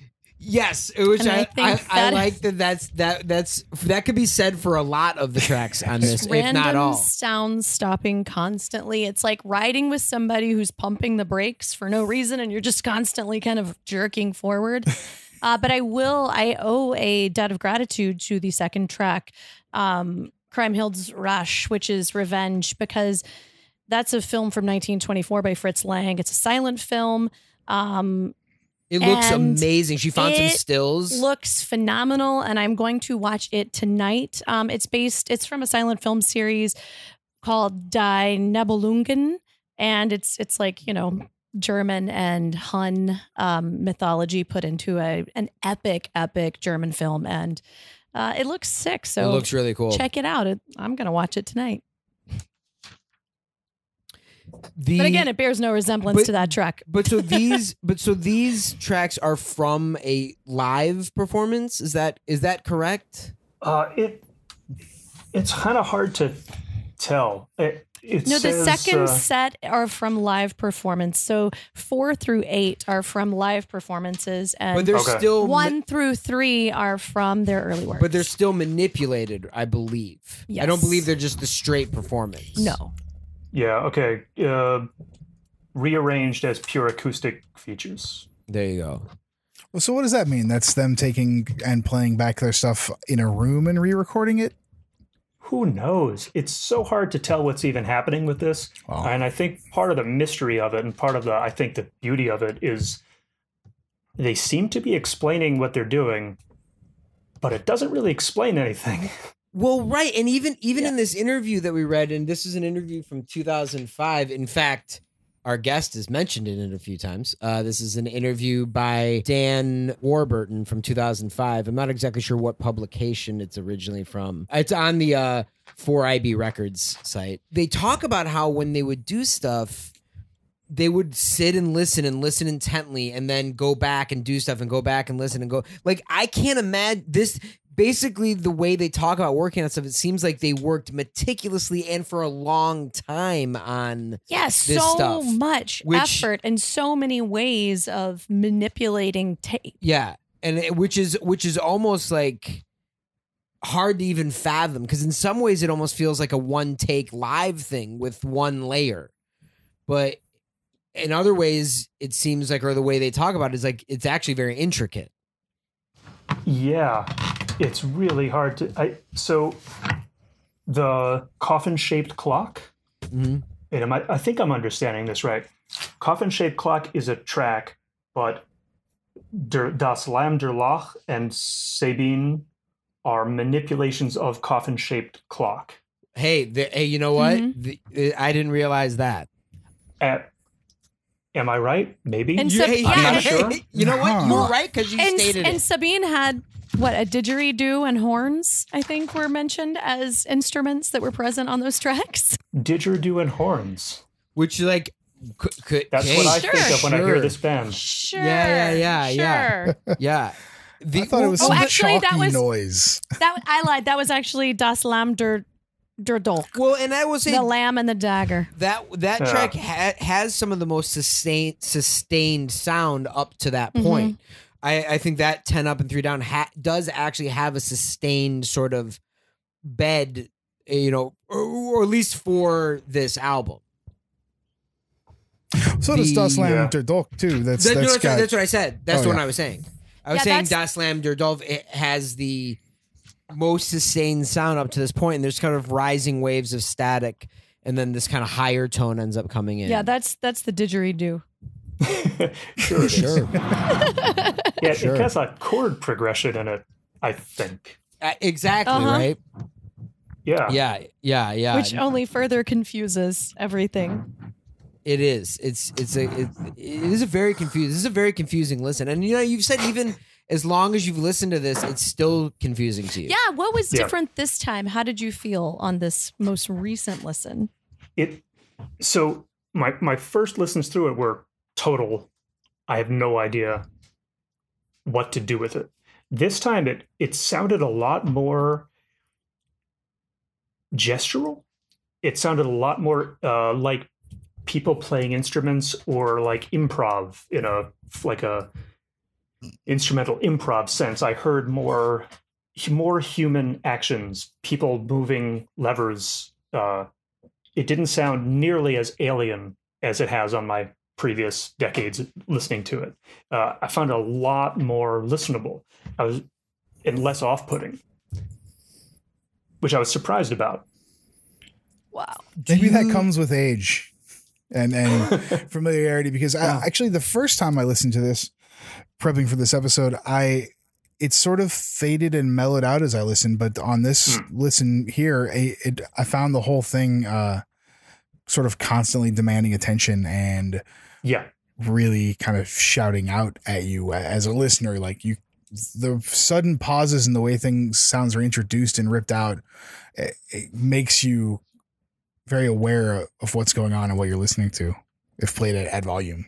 Yes, which And I I, I, I, like that. That's that. That's that could be said for a lot of the tracks on this, if not all. sounds stopping constantly. It's like riding with somebody who's pumping the brakes for no reason and you're just constantly kind of jerking forward. [LAUGHS] uh, but I will, I owe a debt of gratitude to the second track, um, Kriemhild's Rache, which is Revenge, because that's a film from 1924 by Fritz Lang. It's a silent film. Um, It looks and amazing. She found some stills. looks phenomenal and i'm going to watch it tonight um, it's based it's from a silent film series called die Nibelungen and it's it's like you know german and hun um, mythology put into a an epic epic german film and uh, it looks sick So it looks really cool. check it out it, i'm gonna watch it tonight the, but again it bears no resemblance but- to that track but so [LAUGHS] these, but so these tracks are from a live performance. Is that is that correct? Uh, it it's kind of hard to tell. It, it No, the second uh, set are from live performance. So four through eight are from live performances, But and they're Okay. still one through three are from their early work. But they're still manipulated, I believe. Yes. I don't believe they're just the straight performance. no. Yeah, okay. Uh, rearranged as pure acoustic features. There you go. Well, so what does that mean? That's them taking and playing back their stuff in a room and re-recording it. Who knows? It's so hard to tell what's even happening with this. Wow. And I think part of the mystery of it and part of the I think the beauty of it is they seem to be explaining what they're doing, but it doesn't really explain anything. [LAUGHS] Well, right, and even even in this interview that we read, and this is an interview from 2005. In fact, our guest has mentioned it in a few times. Uh, this is an interview by Dan Warburton from 2005. I'm not exactly sure what publication it's originally from. It's on the uh, 4IB Records site. They talk about how when they would do stuff, they would sit and listen and listen intently and then go back and do stuff and go back and listen and go like i can't imagine this basically the way they talk about working on stuff it seems like they worked meticulously and for a long time on Yes, This so stuff, much which- effort and so many ways of manipulating tape. yeah and it, which is which is almost like hard to even fathom because in some ways it almost feels like a one take live thing with one layer. But in other ways it seems like or the way they talk about it is like it's actually very intricate. Yeah, it's really hard to. I so the coffin shaped clock. Mhm. And am I, I think I'm understanding this right. Coffin shaped clock is a track, but Der, Das Lamm der Lach and Sabine are manipulations of coffin shaped clock. Hey, the, hey, you know what? Mhm. The- I didn't realize that. At, am I right? Maybe. And You, so- yeah, I'm not and- sure. You know what? You Huh. were right because you And, stated and it. And Sabine had what a didgeridoo and horns, I think, were mentioned as instruments that were present on those tracks. [LAUGHS] Didgeridoo and horns. Which, like, could, could That's hey, what I Sure. think of when I hear this band. Sure. Yeah, yeah, yeah, yeah. sure. [LAUGHS] yeah. The, I thought it was Oh, some actually, that was- noise. That I lied. That was actually Das Lamm der, der Dolch. well, and I will say The lamb and the dagger. that that Yeah. track ha- has some of the most sustained sustained sound up to that point. Mm-hmm. I, I think that ten up and three down ha- does actually have a sustained sort of bed, eh, you know, or, or at least for this album. So does the- Das Lamm Yeah. der Dolch too. That's That- no, that's that's, got that's what I said. That's Oh, the one yeah. I was saying. I was Yeah, saying that's- Das Lamm der Dolch it has the most sustained sound up to this point, and there's kind of rising waves of static, and then this kind of higher tone ends up coming in. Yeah, that's that's the didgeridoo. [LAUGHS] sure, [LAUGHS] sure. [LAUGHS] Yeah, Sure. it has a chord progression in it, I think. Uh, exactly Uh-huh. right. Yeah. Yeah, yeah, yeah. which only further confuses everything. It is. It's it's a it, it is a very confusing. This is a very confusing listen. And you know, you've said even as long as you've listened to this, it's still confusing to you. Yeah, what was Yeah. different this time? How did you feel on this most recent listen? it so my my first listens through it were total. I have no idea what to do with it. This time it it sounded a lot more gestural. It sounded a lot more uh, like people playing instruments or like improv in a like a instrumental improv sense. I heard more more human actions people moving levers uh, it didn't sound nearly as alien as it has on my previous decades listening to it. Uh, I found it a lot more listenable. I was and less off-putting, which I was surprised about. Wow. Maybe you- that comes with age and and [LAUGHS] familiarity because I, actually the first time I listened to this, prepping for this episode, I it sort of faded and mellowed out as I listened, but on this listen here, I, it, I found the whole thing uh, sort of constantly demanding attention and Yeah, really kind of shouting out at you as a listener. Like you, the sudden pauses and the way things sounds are introduced and ripped out, it, it makes you very aware of what's going on and what you're listening to if played at, at volume.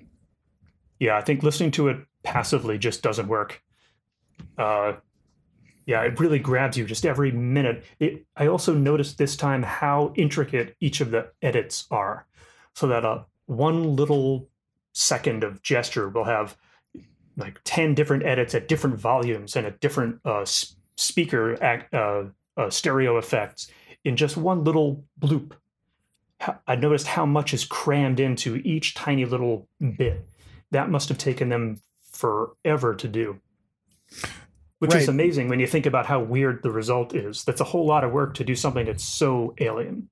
yeah. I think listening to it passively just doesn't work. Uh, yeah, it really grabs you just every minute. It, I also noticed this time how intricate each of the edits are, so that uh, one little second of gesture will have like 10 different edits at different volumes and at different uh, speaker ac- uh, uh, stereo effects in just one little bloop. I noticed how much is crammed into each tiny little bit. That must have taken them forever to do. Which Right. is amazing when you think about how weird the result is. That's a whole lot of work to do something that's so alien.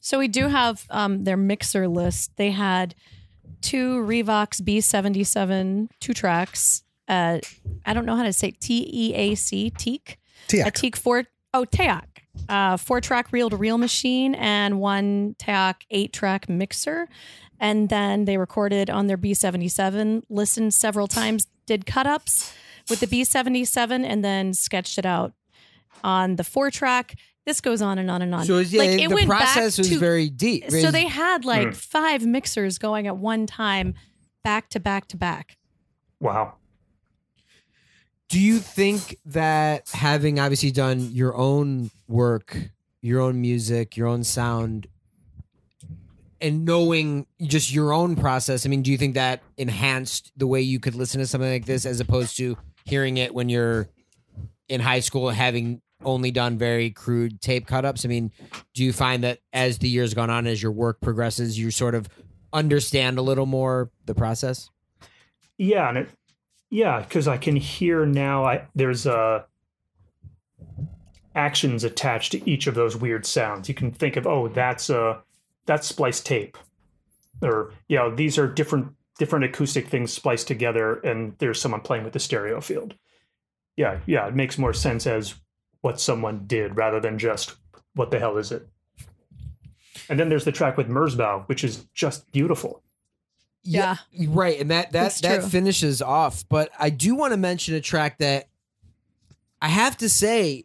So we do have um, their mixer list. They had two Revox B77 two tracks. Uh, I don't know how to say T E A C Teak. A. Teak four oh Teak. Uh, four track reel to reel machine and one Teak eight track mixer. And then they recorded on their B77, listened several times, did cut ups with the B77, and then sketched it out on the four track. This goes on and on and on. So yeah, Like, it the went back process was to- very deep. so they had like Mm. five mixers going at one time, back to back to back. Wow. Do you think that having obviously done your own work, your own music, your own sound, and knowing just your own process, I mean, do you think that enhanced the way you could listen to something like this as opposed to hearing it when you're in high school having only done very crude tape cut ups? I mean, do you find that as the years gone on, as your work progresses, you sort of understand a little more the process? Yeah, and it yeah, because I can hear now I there's uh actions attached to each of those weird sounds. You can think of, oh, that's uh that's spliced tape. Or you know, these are different different acoustic things spliced together and there's someone playing with the stereo field. Yeah, yeah, it makes more sense as what someone did rather than just what the hell is it? And then there's the track with Merzbow, which is just beautiful. Yeah. right, and that that It's that true. finishes off. But I do want to mention a track that I have to say.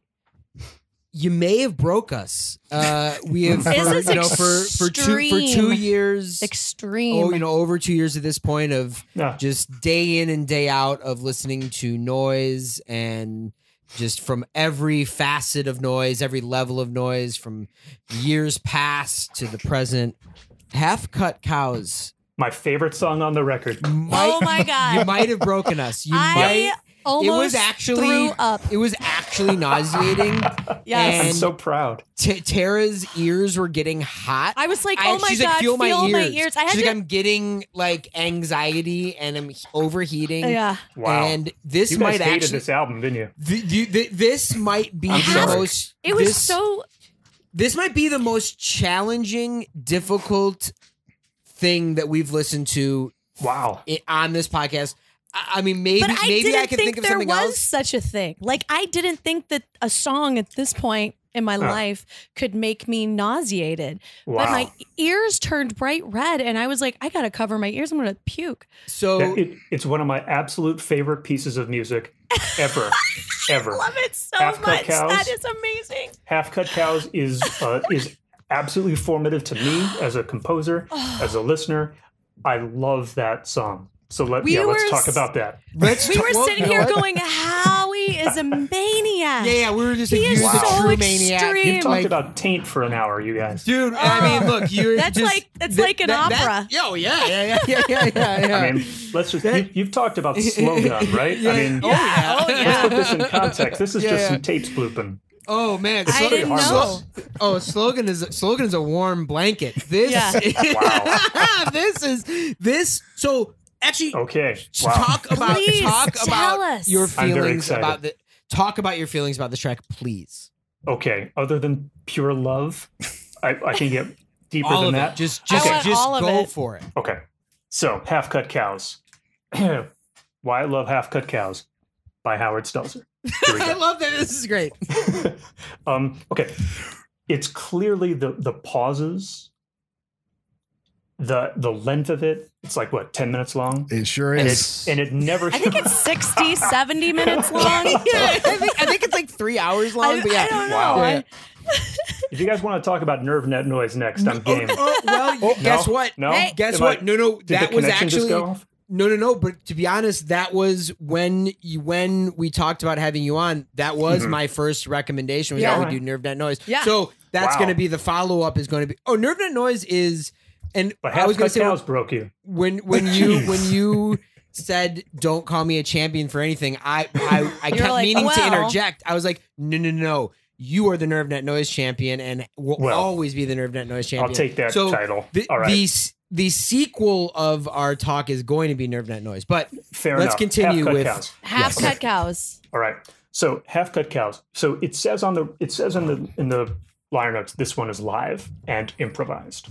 You may have broke us. Uh, we [LAUGHS] have, for, you know, for for two for two years. Extreme. Oh, you know, over two years at this point of Yeah. just day in and day out of listening to noise and just from every facet of noise, every level of noise, from years past to the present. Half cut cows. My favorite song on the record. Might, oh my [LAUGHS] god! You might have broken us. You I might. was actually- threw up. It was actually nauseating. [LAUGHS] Yes. I'm so proud. T- Tara's ears were getting hot. I was like, I- oh my she's god, like, feel, my ears. ears. I had she's to. like, I'm getting like anxiety and I'm overheating. yeah. Wow. And this you guys might hated actually this album, didn't you? th- th- th- this might be I'm the sorry. most It was this, so. this might be the most challenging, difficult thing that we've listened to Wow. i- on this podcast. I, I mean, maybe But I maybe I could think, think, of there something was else. such a thing. Like I didn't think that a song at this point in my Huh. life could make me nauseated. Wow. But my ears turned bright red, and I was like, I gotta cover my ears. I'm gonna puke. So That- it, it's one of my absolute favorite pieces of music ever, [LAUGHS] ever. Love it so Half-cut much. cows. That is amazing. Half Cut Cows is uh, [LAUGHS] is absolutely formative to me as a composer, as a listener. I love that song. So let We yeah, let's talk about that. [LAUGHS] let's We ta- were well, sitting here what? going, Howie is a maniac. Yeah, yeah, we were just like, He is you're the so true maniac. extreme. You've talked Like, about Taint for an hour, you guys. Dude, I oh. mean, look, you're That's just, like- that's th- like an that- that- opera. Yo, oh, yeah, yeah, yeah, yeah, yeah, yeah. [LAUGHS] yeah. I mean, let's just you, you've talked about Slogun, [LAUGHS] right? I mean, oh yeah, Oh, let's put this in context. This is Yeah, just yeah. some tapes blooping. Oh man, I didn't know. Oh, Slogun is Slogun is a warm blanket. This Yeah. is, Wow. this is this. So actually, Okay. Wow. talk about Please, talk tell about us. your feelings about the talk about your feelings about the track, please. Okay. Other than pure love, I, I can get deeper All than of that. it. Just just want just all of go it. for it. Okay. So, Half Cut Cows. [CLEARS THROAT] Why I love Half Cut Cows by Howard Stelzer. [LAUGHS] I love that. This is great. [LAUGHS] um, okay. It's clearly the the pauses, the the length of it. It's like what, 10 minutes long? It sure And is. it, and it never I think it's [LAUGHS] 60, 70 minutes [LAUGHS] long. [LAUGHS] yeah, I think I think it's like three hours long. I, but yeah. I don't know. Wow. Yeah. If you guys want to talk about nerve net noise next, I'm game. Oh, oh, well, Oh, guess no, what? No. Hey. Guess Am what? I- no, no, that was actually no, no, no. But to be honest, that was when you when we talked about having you on. That was Mhm. my first recommendation. Was Yeah. that we do nerve net noise. Yeah. So that's Wow. going to be the follow up. Is going to be oh nerve net noise is and But I was going to say Cows broke you. when when you [LAUGHS] when you said don't call me a champion for anything i i, I kept like, meaning to interject i was like no no no you are the nerve net noise champion and will Well, always be the nerve net noise champion I'll take that so title. the, All right. the the sequel of our talk is going to be nerve net noise but Fair let's enough. continue Half-cut with- cows. Half Yes. cut cows. All right. So half cut cows. So it says on the it says in the in the liner notes this one is live and improvised.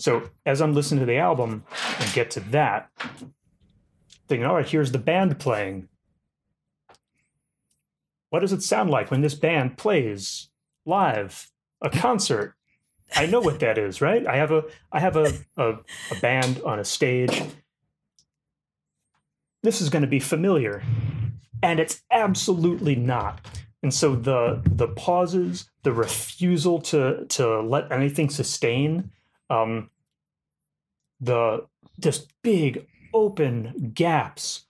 So as I'm listening to the album and get to that, thinking, all right, here's the band playing. What does it sound like when this band plays live a concert? I know what that is, right? I have a I have a, a, a band on a stage. This is going to be familiar and it's absolutely not and so the the pauses the refusal to to let anything sustain um the just big open gaps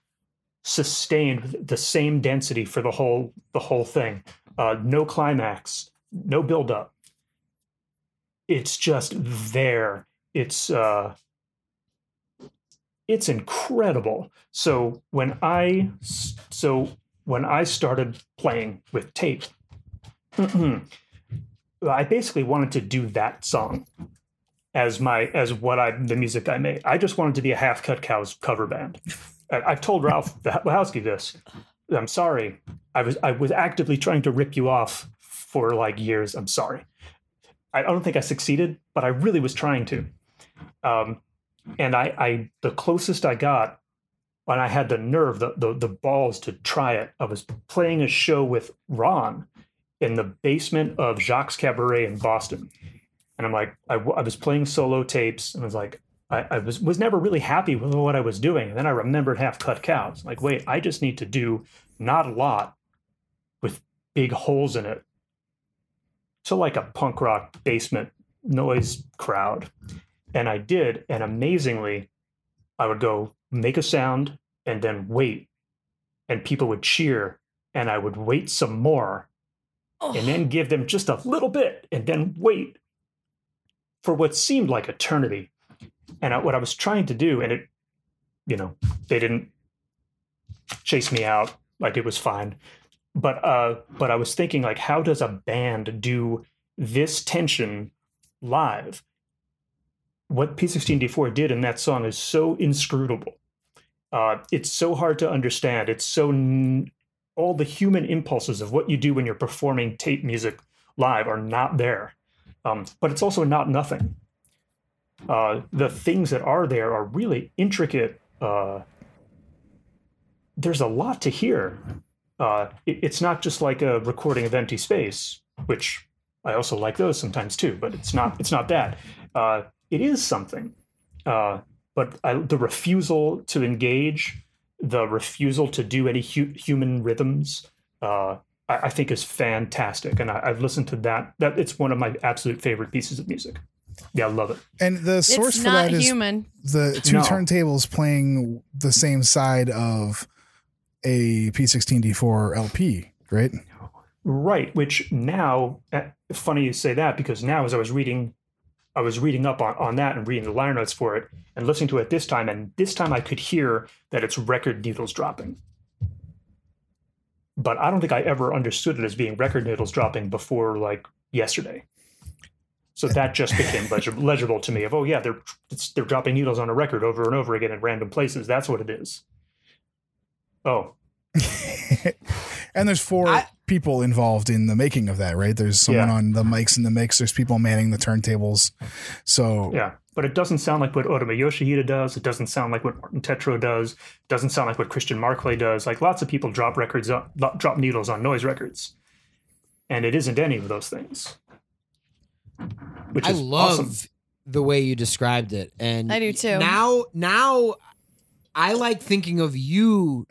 sustained the same density for the whole the whole thing. Uh no climax no build up it's just there. It's uh it's incredible. So when i so when i started playing with tape [CLEARS THROAT] i basically wanted to do that song as my as what i the music i made. I just wanted to be a half cut cows cover band. I've told ralph [LAUGHS] Wehowsky this? I'm sorry. I was i was actively trying to rip you off for like years. I'm sorry. I don't think i succeeded but i really was trying to. Um and I, I the closest I got when I had the nerve, the, the the balls to try it. I was playing a show with Ron in the basement of Jacques Cabaret in Boston, and I'm like, I, was playing solo tapes, and I was like, I, I was was never really happy with what I was doing. And then I remembered Half Cut Cows. Like, wait, I just need to do not a lot with big holes in it. So like a punk rock basement noise crowd and I did. And amazingly, I would go make a sound and then wait, and people would cheer, and I would wait some more, Oh, and then give them just a little bit, and then wait for what seemed like eternity. And I, what I was trying to do, and it, you know, they didn't chase me out, like it was fine. But uh, but I was thinking, like, how does a band do this tension live? what P16D4 did in that song is so inscrutable. Uh, it's so hard to understand. It's so n- all the human impulses of what you do when you're performing tape music live are not there. Um, but it's also not nothing. Uh, the things that are there are really intricate. Uh, there's a lot to hear. Uh, it- it's not just like a recording of empty space, which I also like those sometimes too, but it's not it's not that. Uh, it is something, uh, but I, the refusal to engage, the refusal to do any hu- human rhythms, uh, I, I, think is fantastic, and I, have listened to that. That it's one of my absolute favorite pieces of music. Yeah, I love it. And the source it's for that is human. the two No. turntables playing the same side of a P16D4 LP, right? Right, which now, uh, funny you say that because now as I was reading, I was reading up on, on that and reading the liner notes for it and listening to it this time, and this time I could hear that it's record needles dropping. But I don't think I ever understood it as being record needles dropping before like yesterday. So that just became [LAUGHS] legible, legible to me. Of oh yeah, they're it's, they're dropping needles on a record over and over again in random places. That's what it is. Oh, [LAUGHS] and there's four I- people involved in the making of that, right? There's someone Yeah. on the mics in the mix. There's people manning the turntables. So Yeah, but it doesn't sound like what Otomo Yoshihide does. It doesn't sound like what Martin Tétreault does. It doesn't sound like what Christian Marclay does. Like lots of people drop records, up, drop needles on noise records, and it isn't any of those things. Which I is love awesome. the way you described it, and I do too. Now, now, I like thinking of you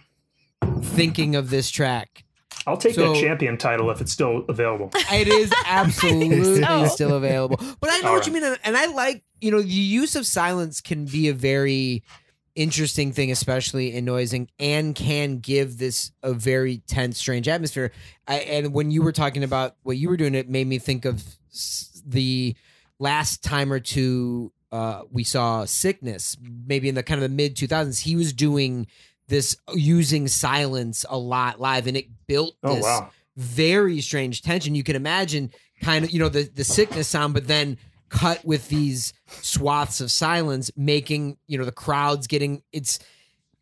thinking of this track. I'll take so- that champion title if it's still available. It is [LAUGHS] absolutely so. still available. But I know All what you mean, and I like you know the use of silence can be a very interesting thing, especially in noising, and can give this a very tense, strange atmosphere. I, and when you were talking about what you were doing, it made me think of the last time or two uh, we saw sickness, maybe in the kind of the mid two thousands. He was doing this using silence a lot live, and it built Oh this wow! very strange tension. You can imagine kind of, you know, the, the sickness sound, but then cut with these swaths of silence, making, you know, the crowds getting it's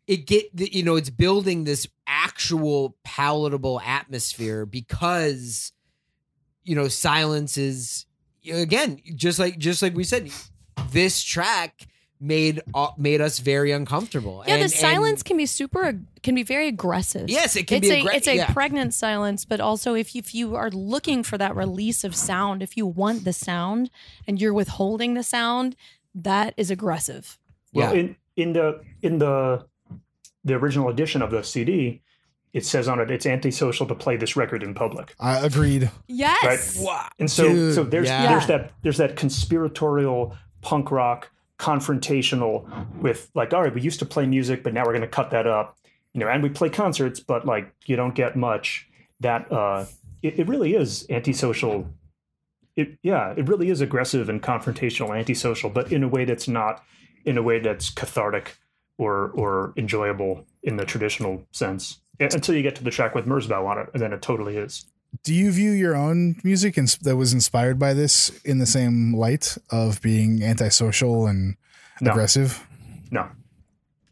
it get you know, it's building this actual palatable atmosphere because you know, silence is again, just like just like we said, this track made uh, made us very uncomfortable. Yeah, And- the and- silence can be super can be very aggressive. yes, it can it's be a aggra- it's a yeah. pregnant silence, but also if you, if you are looking for that release of sound, if you want the sound and you're withholding the sound, that is aggressive. Well, Yeah. in in the in the the original edition of the CD, it says on it it's antisocial to play this record in public. I agreed. Yes. Wow. And so, Dude, so there's yeah. there's that there's that conspiratorial punk rock confrontational with like, all right, we used to play music, but now we're going to cut that up, you know, and we play concerts, but like you don't get much. That uh, it, it really is antisocial. It yeah, it really is aggressive and confrontational, antisocial, but in a way that's not in a way that's cathartic or or enjoyable in the traditional sense. Until you get to the track with Merzbow on it, and then it totally is. Do you view your own music that was inspired by this in the same light of being antisocial and No. aggressive? No,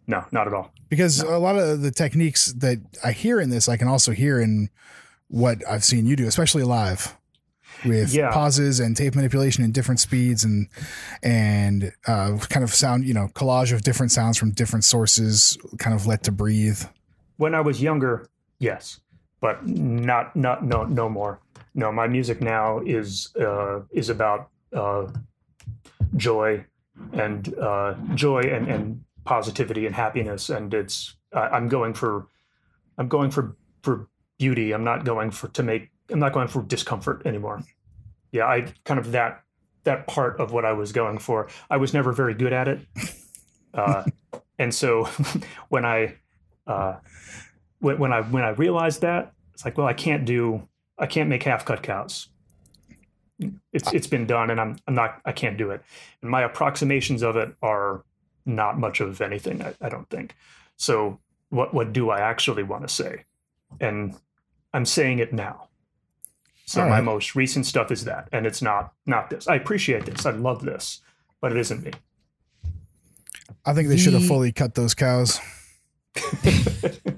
no, not at all. Because a lot of the techniques that I hear in this, I can also hear in what I've seen you do, especially live, with Yeah. pauses and tape manipulation in different speeds and and uh, kind of sound, you know, collage of different sounds from different sources, kind of let to breathe. when I was younger, yes, but not not no no more. No, my music now is uh, is about uh, joy and uh, joy and, and positivity and happiness, and it's I'm going for I'm going for for beauty. I'm not going for to make. I'm not going for discomfort anymore. Yeah, I kind of that that part of what I was going for. I was never very good at it, uh, and so [LAUGHS] when I uh, when, when I when I realized that, it's like, well, I can't do, I can't make half cut cows. It's it's been done, and I'm I'm not, I can't do it. And my approximations of it are not much of anything. I, I don't think. So what what do I actually want to say? And I'm saying it now. So All my most recent stuff is that, and it's not not this. I appreciate this. I love this, but it isn't me. I think they should have fully cut those cows. [LAUGHS]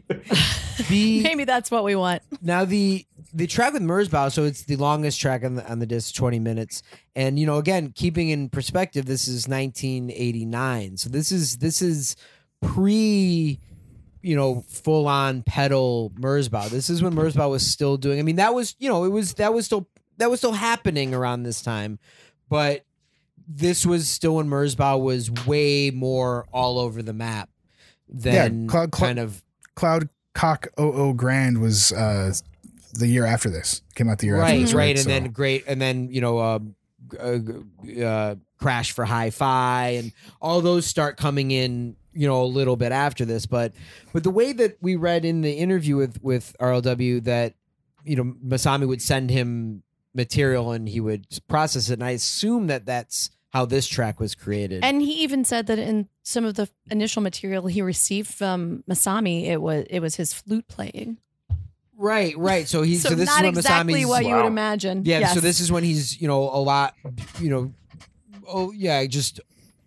The [LAUGHS] Maybe that's what we want. now the the track with Merzbow, so it's the longest track on the on the disc, twenty minutes, and you know, again, keeping in perspective, this is nineteen eighty nine, so this is this is pre, you know, full on pedal Merzbow. This is when Merzbow was still doing. I mean, that was you know, it was that was still that was still happening around this time, but this was still when Merzbow was way more all over the map than Cloud- Cloud- kind of Cloud Cock OO Grand was uh, the year after this. Came out the year after right, right, and So- then great, and then you know, uh, uh, uh, Crash for Hi-Fi, and all those start coming in, you know, a little bit after this. But but the way that we read in the interview with with RLW that you know Masami would send him material and he would process it, and I assume that that's how this track was created. And he even said that in some of the initial material he received from Masami, it was it was his flute playing. right, right. So he's [LAUGHS] so, so, this not is when exactly Masami's what you would imagine. Yeah, Yes. so this is when he's, you know, a lot, you know, oh yeah, just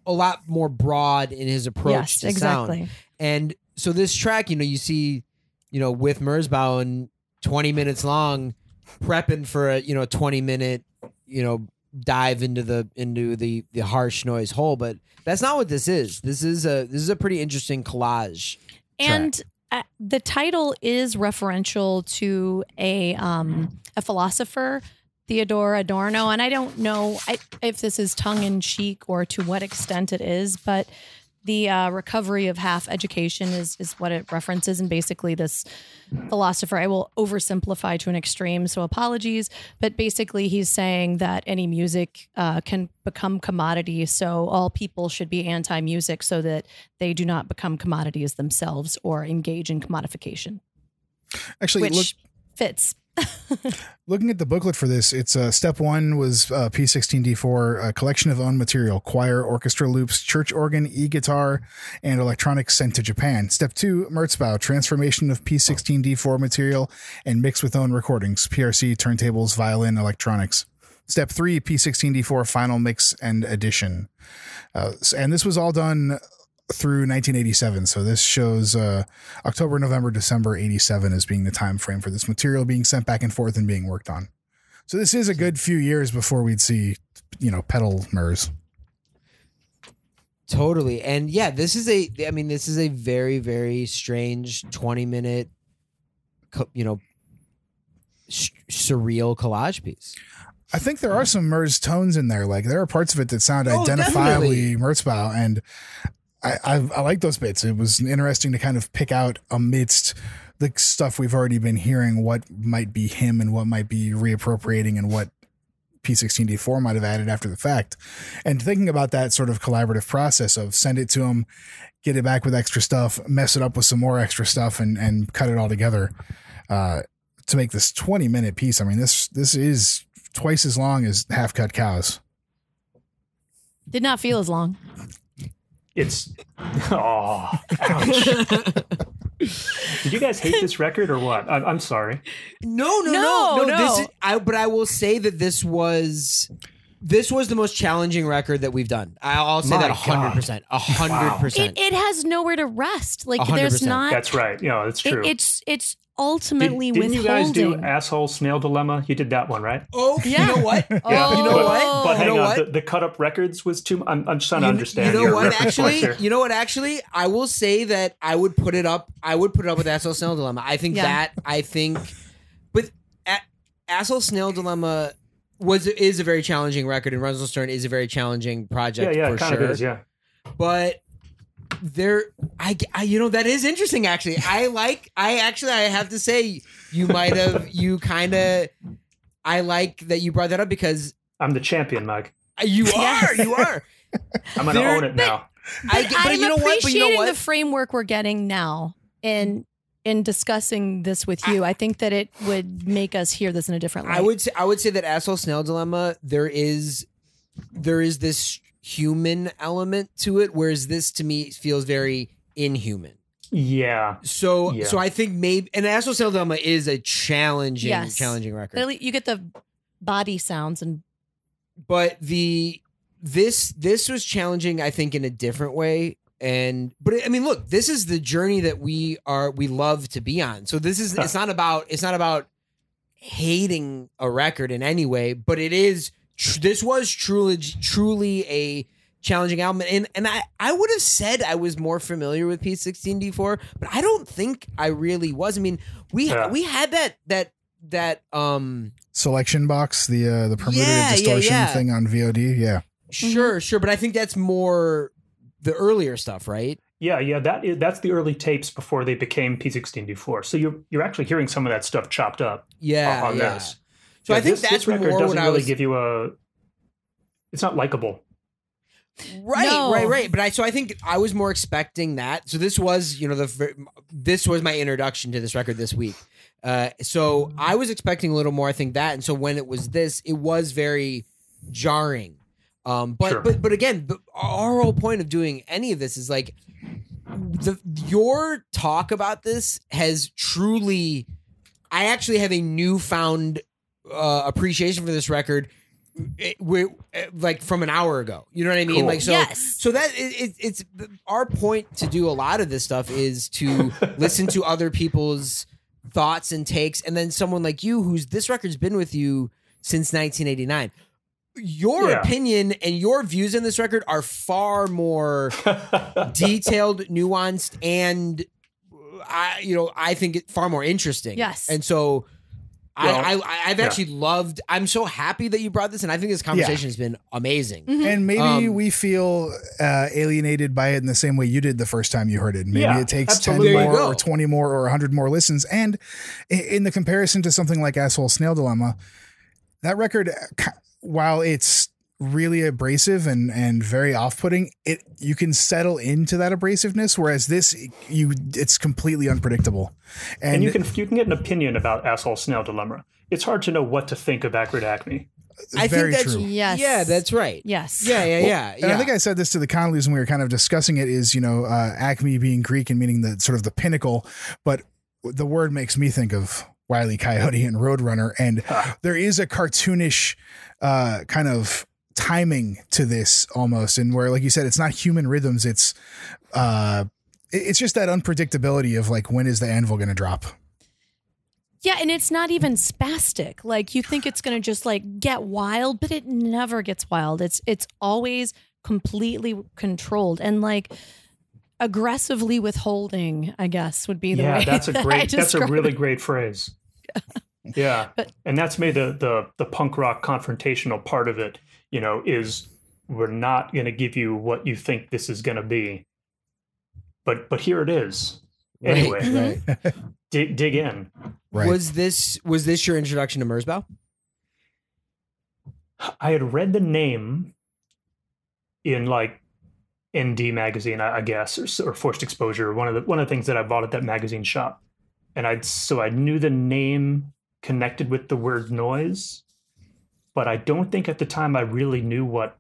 a lot more broad in his approach yes, to exactly. sound. And so this track, you know, you see, you know, with Merzbow and 20 minutes long, prepping for a, you know, 20 minute, you know, dive into the into the the harsh noise hole, but that's not what this is. This is a this is a pretty interesting collage. And uh, the title is referential to a um, a philosopher, Theodor Adorno, and I don't know I, if this is tongue in cheek or to what extent it is, but the uh, recovery of half education is is what it references, and basically this philosopher. I will oversimplify to an extreme, so apologies, but basically he's saying that any music uh, can become commodity, so all people should be anti-music, so that they do not become commodities themselves or engage in commodification, actually, which look, fits. Looking at the booklet for this, it's uh, step one was uh, P16D4, a collection of own material, choir, orchestra loops, church organ, e guitar, and electronics sent to Japan. Step two, Merzbow, transformation of P16D4 material and mix with own recordings, PRC, turntables, violin, electronics. Step three, P16D4 final mix and edition. Uh, and this was all done through 1987. So this shows uh, October, November, December 87 as being the time frame for this material being sent back and forth and being worked on. So this is a good few years before we'd see, you know, pedal Merz. Totally. And yeah, this is a I mean this is a very very strange 20 minute you know s- surreal collage piece. I think there are some Merz tones in there. Like there are parts of it that sound Oh, identifiably Merzbow, and I, I I like those bits. It was interesting to kind of pick out amidst the stuff we've already been hearing what might be him and what might be reappropriating and what P16D4 might have added after the fact. And thinking about that sort of collaborative process of send it to him, get it back with extra stuff, mess it up with some more extra stuff, and and cut it all together uh, to make this 20 minute piece. I mean this this is twice as long as half cut cows. Did not feel as long. It's oh, ouch. [LAUGHS] Did you guys hate this record or what? I'm, I'm sorry. No, no, No, no, no. This no. is, I, but I will say that this was this was the most challenging record that we've done. I'll, I'll say My that a 100%. a hundred It, percent. it has nowhere to rest. Like A hundred there's not. That's right. You know, it's true. It, it's it's Did, ultimately didn't you guys do asshole snail dilemma? You did that one, right? Oh, [LAUGHS] Yeah. you know what? Yeah. Oh. You know but, what? But You hang know on, what? The, the cut up records was too. I'm, I'm just trying to understand. You know your what? Actually, here. you know what? Actually, I will say that I would put it up. I would put it up with Asshole Snail Dilemma. I think Yeah. that. I think, but a- Asshole Snail Dilemma was is a very challenging record, and Russell Stern is a very challenging project yeah, for it kind sure. of is. Yeah, But there, I, I, you know, that is interesting. Actually, I [LAUGHS] like. I actually, I have to say, you might have, you kind of. I like that you brought that up because I'm the champion, Mike. Uh, [LAUGHS] you are, Yes. you are. I'm going to There- own it now. I, But get- but I'm you know what? Appreciating you know what? the framework we're getting now in in discussing this with you. I, think that it would make us hear this in a different light. I would say I would say that asshole snail dilemma there is there is this human element to it, whereas this to me feels very inhuman. Yeah, So Yeah. so I think maybe and asshole snail dilemma is a challenging Yes. challenging But record. at least you get the body sounds and But the this this was challenging I think in a different way. And but I mean look, this is the journey that we are we love to be on. So this is it's not about it's not about hating a record in any way, but it is tr- this was truly truly a challenging album and and I I would have said I was more familiar with P16D4, but I don't think I really was. I mean, we Yeah. we had that that that um selection box, the uh, the permuted Yeah, yeah, distortion yeah. thing on VOD. Yeah, Sure, sure, but I think that's more the earlier stuff, right? Yeah, yeah, that is, that's the early tapes before they became P16D4. So you're you're actually hearing some of that stuff chopped up Yeah, on yeah. this. So Yeah, I think this, that's this record more doesn't what I really was give you a. It's not likable. Right, No. right, right. But I so I think I was more expecting that. So this was, you know, the this was my introduction to this record this week. Uh, so I was expecting a little more. I think that, and so when it was this, it was very jarring. Um, but Sure. but but again, our whole point of doing any of this is like the your talk about this has truly. I actually have a newfound uh, appreciation for this record. It, we like from an hour ago. You know what I mean? Cool. Like so. Yes. So that it, it, it's our point to do a lot of this stuff is to [LAUGHS] listen to other people's thoughts and takes, and then someone like you, who's this record's been with you since 1989. Your Yeah. opinion and your views on this record are far more [LAUGHS] detailed, nuanced, and I, you know, I think it far more interesting. Yes. and so. Well, I, I I've yeah. actually loved. I'm so happy that you brought this, and I think this conversation has been amazing. Mhm. and maybe Um, we feel uh, alienated by it in the same way you did the first time you heard it. Maybe Yeah, it takes absolutely. ten more or twenty more or hundred more listens. And in the comparison to something like Asshole Snail Dilemma, that record, uh, while it's really abrasive and and very off-putting it you can settle into that abrasiveness whereas this you it's completely unpredictable and, and you can you can get an opinion about asshole snail dilemma. It's hard to know what to think of Acrid Acme. I very think that's true Yes. yeah, that's right. Yes. Yeah, yeah, yeah. And yeah. I think I said this to the Connollys when we were kind of discussing it is, you know, uh, Acme being Greek and meaning the sort of the pinnacle, but the word makes me think of Wiley Coyote and Roadrunner. And Ah. there is a cartoonish uh, kind of timing to this almost. And where, like you said, it's not human rhythms. It's, uh, it's just that unpredictability of like, when is the anvil going to drop? Yeah, and it's not even spastic. Like you think it's going to just like get wild, but it never gets wild. It's it's always completely controlled and like aggressively withholding, I guess would be the yeah, way. that's a [LAUGHS] that great that's a really it. great phrase. [LAUGHS] Yeah. But- and that's made the the the punk rock confrontational part of it, you know, is we're not going to give you what you think this is going to be. But but here it is. Anyway, right. Mm-hmm. dig dig in. Right. Was this was this your introduction to Merzbow? I had read the name in like ND magazine, I I guess, or, or Forced Exposure, one of the one of the things that I bought at that magazine shop, and I so I knew the name connected with the word noise, but I don't think at the time I really knew what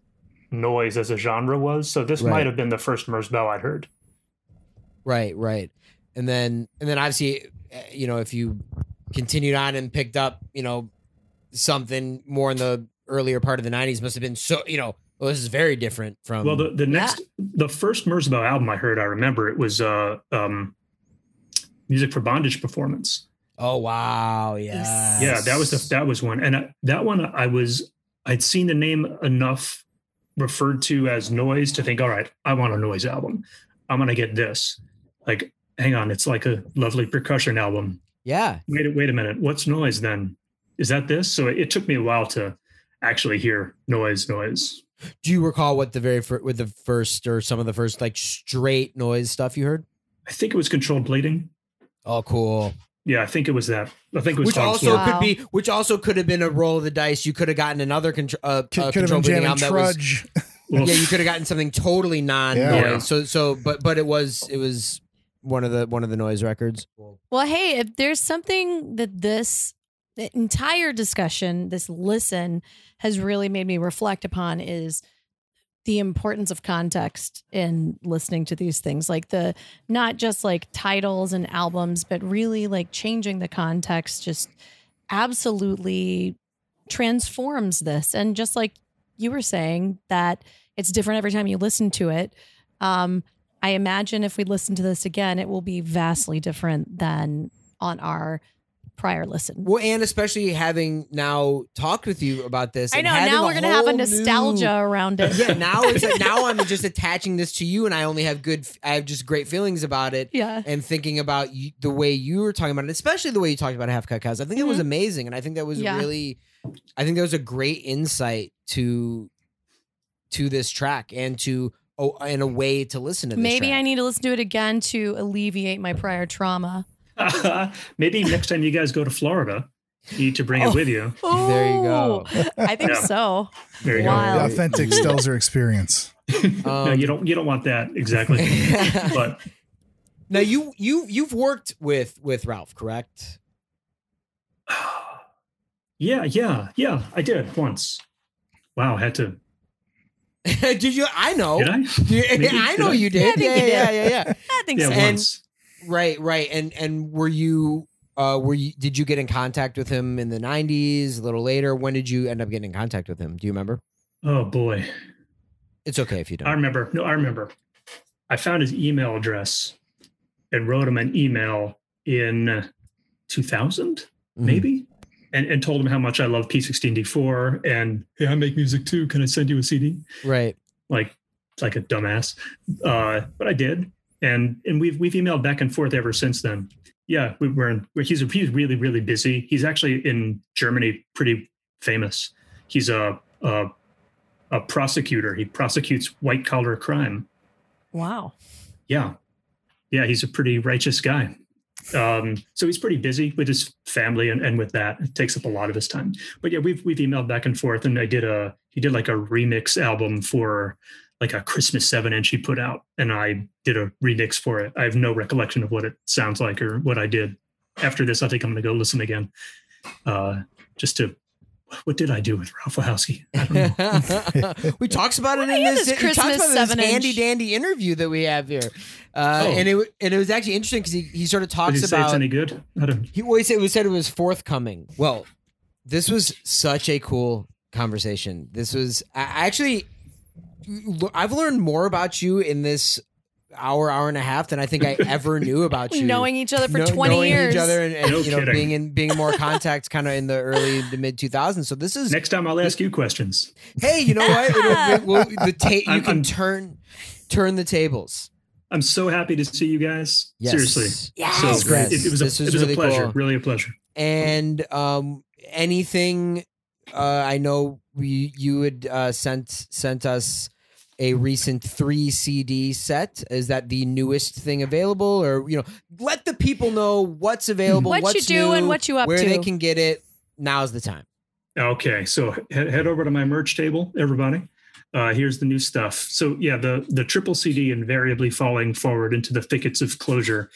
noise as a genre was. So this Right. might have been the first Merzbow I'd heard. Right, right. And then and then obviously, uh, you know, if you continued on and picked up, you know, something more in the earlier part of the '90s, must have been so. You know, well, this is very different from. Well, the the next the first Merzbow album I heard, I remember it was uh um, music for bondage performance. Oh wow, yeah, Yeah, that was the, that was one, and uh, that one I was I'd seen the name enough referred to as noise to think, all right, I want a noise album. I'm gonna get this. Like, hang on, it's like a lovely percussion album. yeah. Wait, a- wait a minute, what's noise then? Is that this? So it, it took me a while to actually hear noise, noise. Do you recall what the very first, with the first or some of the first like straight noise stuff you heard? I think it was controlled bleeding. Oh, cool. Yeah, I think it was that. I think it was Which Hog also Sword. Wow. could be, which also could have been a roll of the dice. You could have gotten another contr- uh, Could, uh, could control been bleeding jamming album that was [LAUGHS] yeah, you could have gotten something totally non noise. Yeah. So so but but it was it was one of the one of the noise records. Well, hey, if there's something that this entire discussion, this listen, has really made me reflect upon is the importance of context in listening to these things. Like the not just like titles and albums, but really like changing the context just absolutely transforms this. And just like you were saying, that it's different every time you listen to it. Um, I imagine if we listen to this again, it will be vastly different than on our prior listen. Well, and especially having now talked with you about this. I know now we're gonna have a nostalgia new- around it. yeah, now it's like, [LAUGHS] now I'm just attaching this to you, and I only have good. I have just great feelings about it. Yeah. and thinking about you, the way you were talking about it, especially the way you talked about half cut cows. I think it was amazing, and I think that was Mm-hmm. Yeah. really, I think that was a great insight to to this track and to oh, and a way to listen to this. Maybe track. I need to listen to it again to alleviate my prior trauma. [LAUGHS] Maybe next time you guys go to Florida, you need to bring Oh. it with you. There you go. [LAUGHS] I think Yeah. so. There you Wow. The Um, authentic [LAUGHS] Stelzer experience. go. no, Um, you don't. You don't want that exactly. but now you you you've worked with with Ralf, correct? [SIGHS] yeah, yeah, yeah. I did once. Wow, I had to. did you? I know. Did I? Yeah, Maybe. I know you did. Yeah, I think yeah, yeah, yeah, yeah. I think Yeah, so. And- once. Right, right. And and were you uh were you did you get in contact with him in the 90s, a little later? When did you end up getting in contact with him? Do you remember? Oh boy, It's okay if you don't. I remember. No, I remember. I found his email address and wrote him an email in 2000, Mhm. maybe, and, and told him how much I love P16D4 and hey, I make music too. Can I send you a CD? Right. Like, like a dumbass. Uh, but I did, and and we've we've emailed back and forth ever since then. Yeah, we were. In, he's he's really really busy. He's actually in Germany, pretty famous. He's a a, a prosecutor. He prosecutes white collar crime. wow. Yeah. Yeah, he's a pretty righteous guy. Um, so he's pretty busy with his family and, and with that. It takes up a lot of his time. But yeah, we've we've emailed back and forth and I did a he did like a remix album for like a Christmas seven inch he put out and I did a remix for it. I have no recollection of what it sounds like or what I did. After this, I think I'm gonna go listen again. Uh just to what did I do with Ralf Wehowsky? I don't know. [LAUGHS] we talks about it Why in this, this he Christmas about this seven-inch? handy dandy interview that we have here. Uh, Oh. and it and it was actually interesting because he, he sort of Did talks he say it's about any good? I don't He always said, it was said it was forthcoming. Well, this was such a cool conversation. This was I I actually I've learned more about you in this hour, hour and a half than I think I ever knew about [LAUGHS] you. Knowing each other for Kno- 20 knowing years. each other and, and, No you know kidding. being in being more contact kind of in the early to mid 2000s. So this is Next time I'll ask you questions. hey, you know what? It'll- it will- the ta- you I'm- can I'm- turn turn the tables. I'm so happy to see you guys. Yes. Seriously. Yes. So Yes. It, it was, This a, was it was really a pleasure. cool. Really a pleasure. and um anything uh i know we you had uh sent sent us a recent 3 cd set is that the newest thing available or you know let the people know what's available What you what's doing, new, what you up where to. they can get it now's the time Okay. So head, head over to my merch table, everybody. Uh, here's the new stuff. So yeah, the the triple CD invariably falling forward into the thickets of closure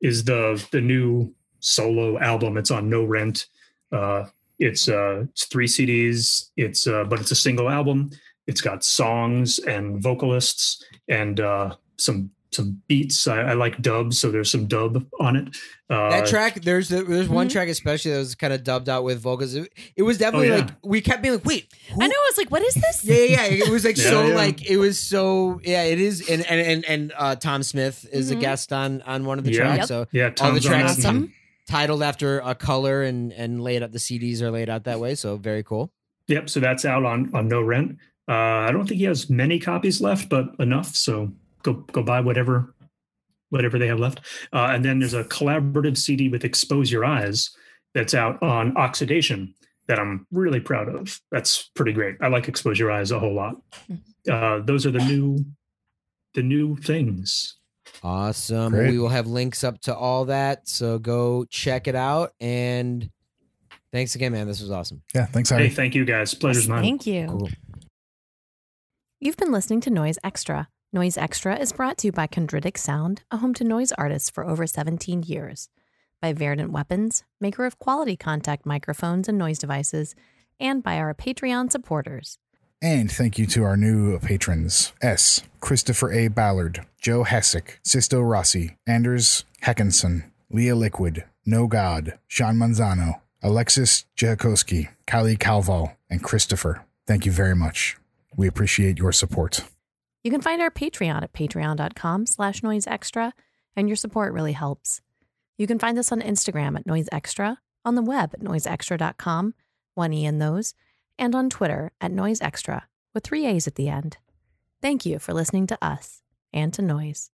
is the the new solo album. It's on no rent. Uh, it's uh, it's three CDs. It's uh, but it's a single album. It's got songs and vocalists and uh, some some beats. I, I like dubs, so there's some dub on it. Uh, that track there's there's one Mhm. track especially that was kind of dubbed out with vocals it, it was definitely Oh, yeah. like we kept being like wait who I know. I was like, what is this? [LAUGHS] Yeah, yeah, yeah. It was like Yeah, so yeah. like it was so yeah, it is and and and, and uh Tom Smith is Mhm. a guest on on one of the Yeah. tracks. Yep. So yeah, all the Tom's on tracks that. Awesome. Titled after a color and and laid out the CDs are laid out that way. So very cool. Yep. So that's out on on no rent. Uh, I don't think he has many copies left, but enough. So go go buy whatever whatever they have left. Uh, and then there's a collaborative CD with Expose Your Eyes that's out on Oxidation that I'm really proud of. That's pretty great. I like Expose Your Eyes a whole lot. [LAUGHS] Uh, those are the new the new things. Awesome. Great. We will have links up to all that. So go check it out. And thanks again, man. This was awesome. Yeah, thanks, Hey, thank you guys. Pleasure's mine. Thank you. Cool. You've been listening to Noise Extra. Noise Extra is brought to you by Chondritic Sound, a home to noise artists for over 17 years, by Verdant Weapons, maker of quality contact microphones and noise devices, and by our Patreon supporters. And thank you to our new patrons S. Christopher A. Ballard, Joe Hessick, Sisto Rossi, Anders Heckinson, Leah Liquid, No God, Sean Manzano, Alexis Jakoski, Kylie Calval, and Christopher. Thank you very much. We appreciate your support. You can find our Patreon at patreon.com slash noise extra, and your support really helps. You can find us on Instagram at noise extra, on the web at noiseextra.com, one E in those, and on Twitter at noiseextra with three A's at the end. Thank you for listening to us and to Noise.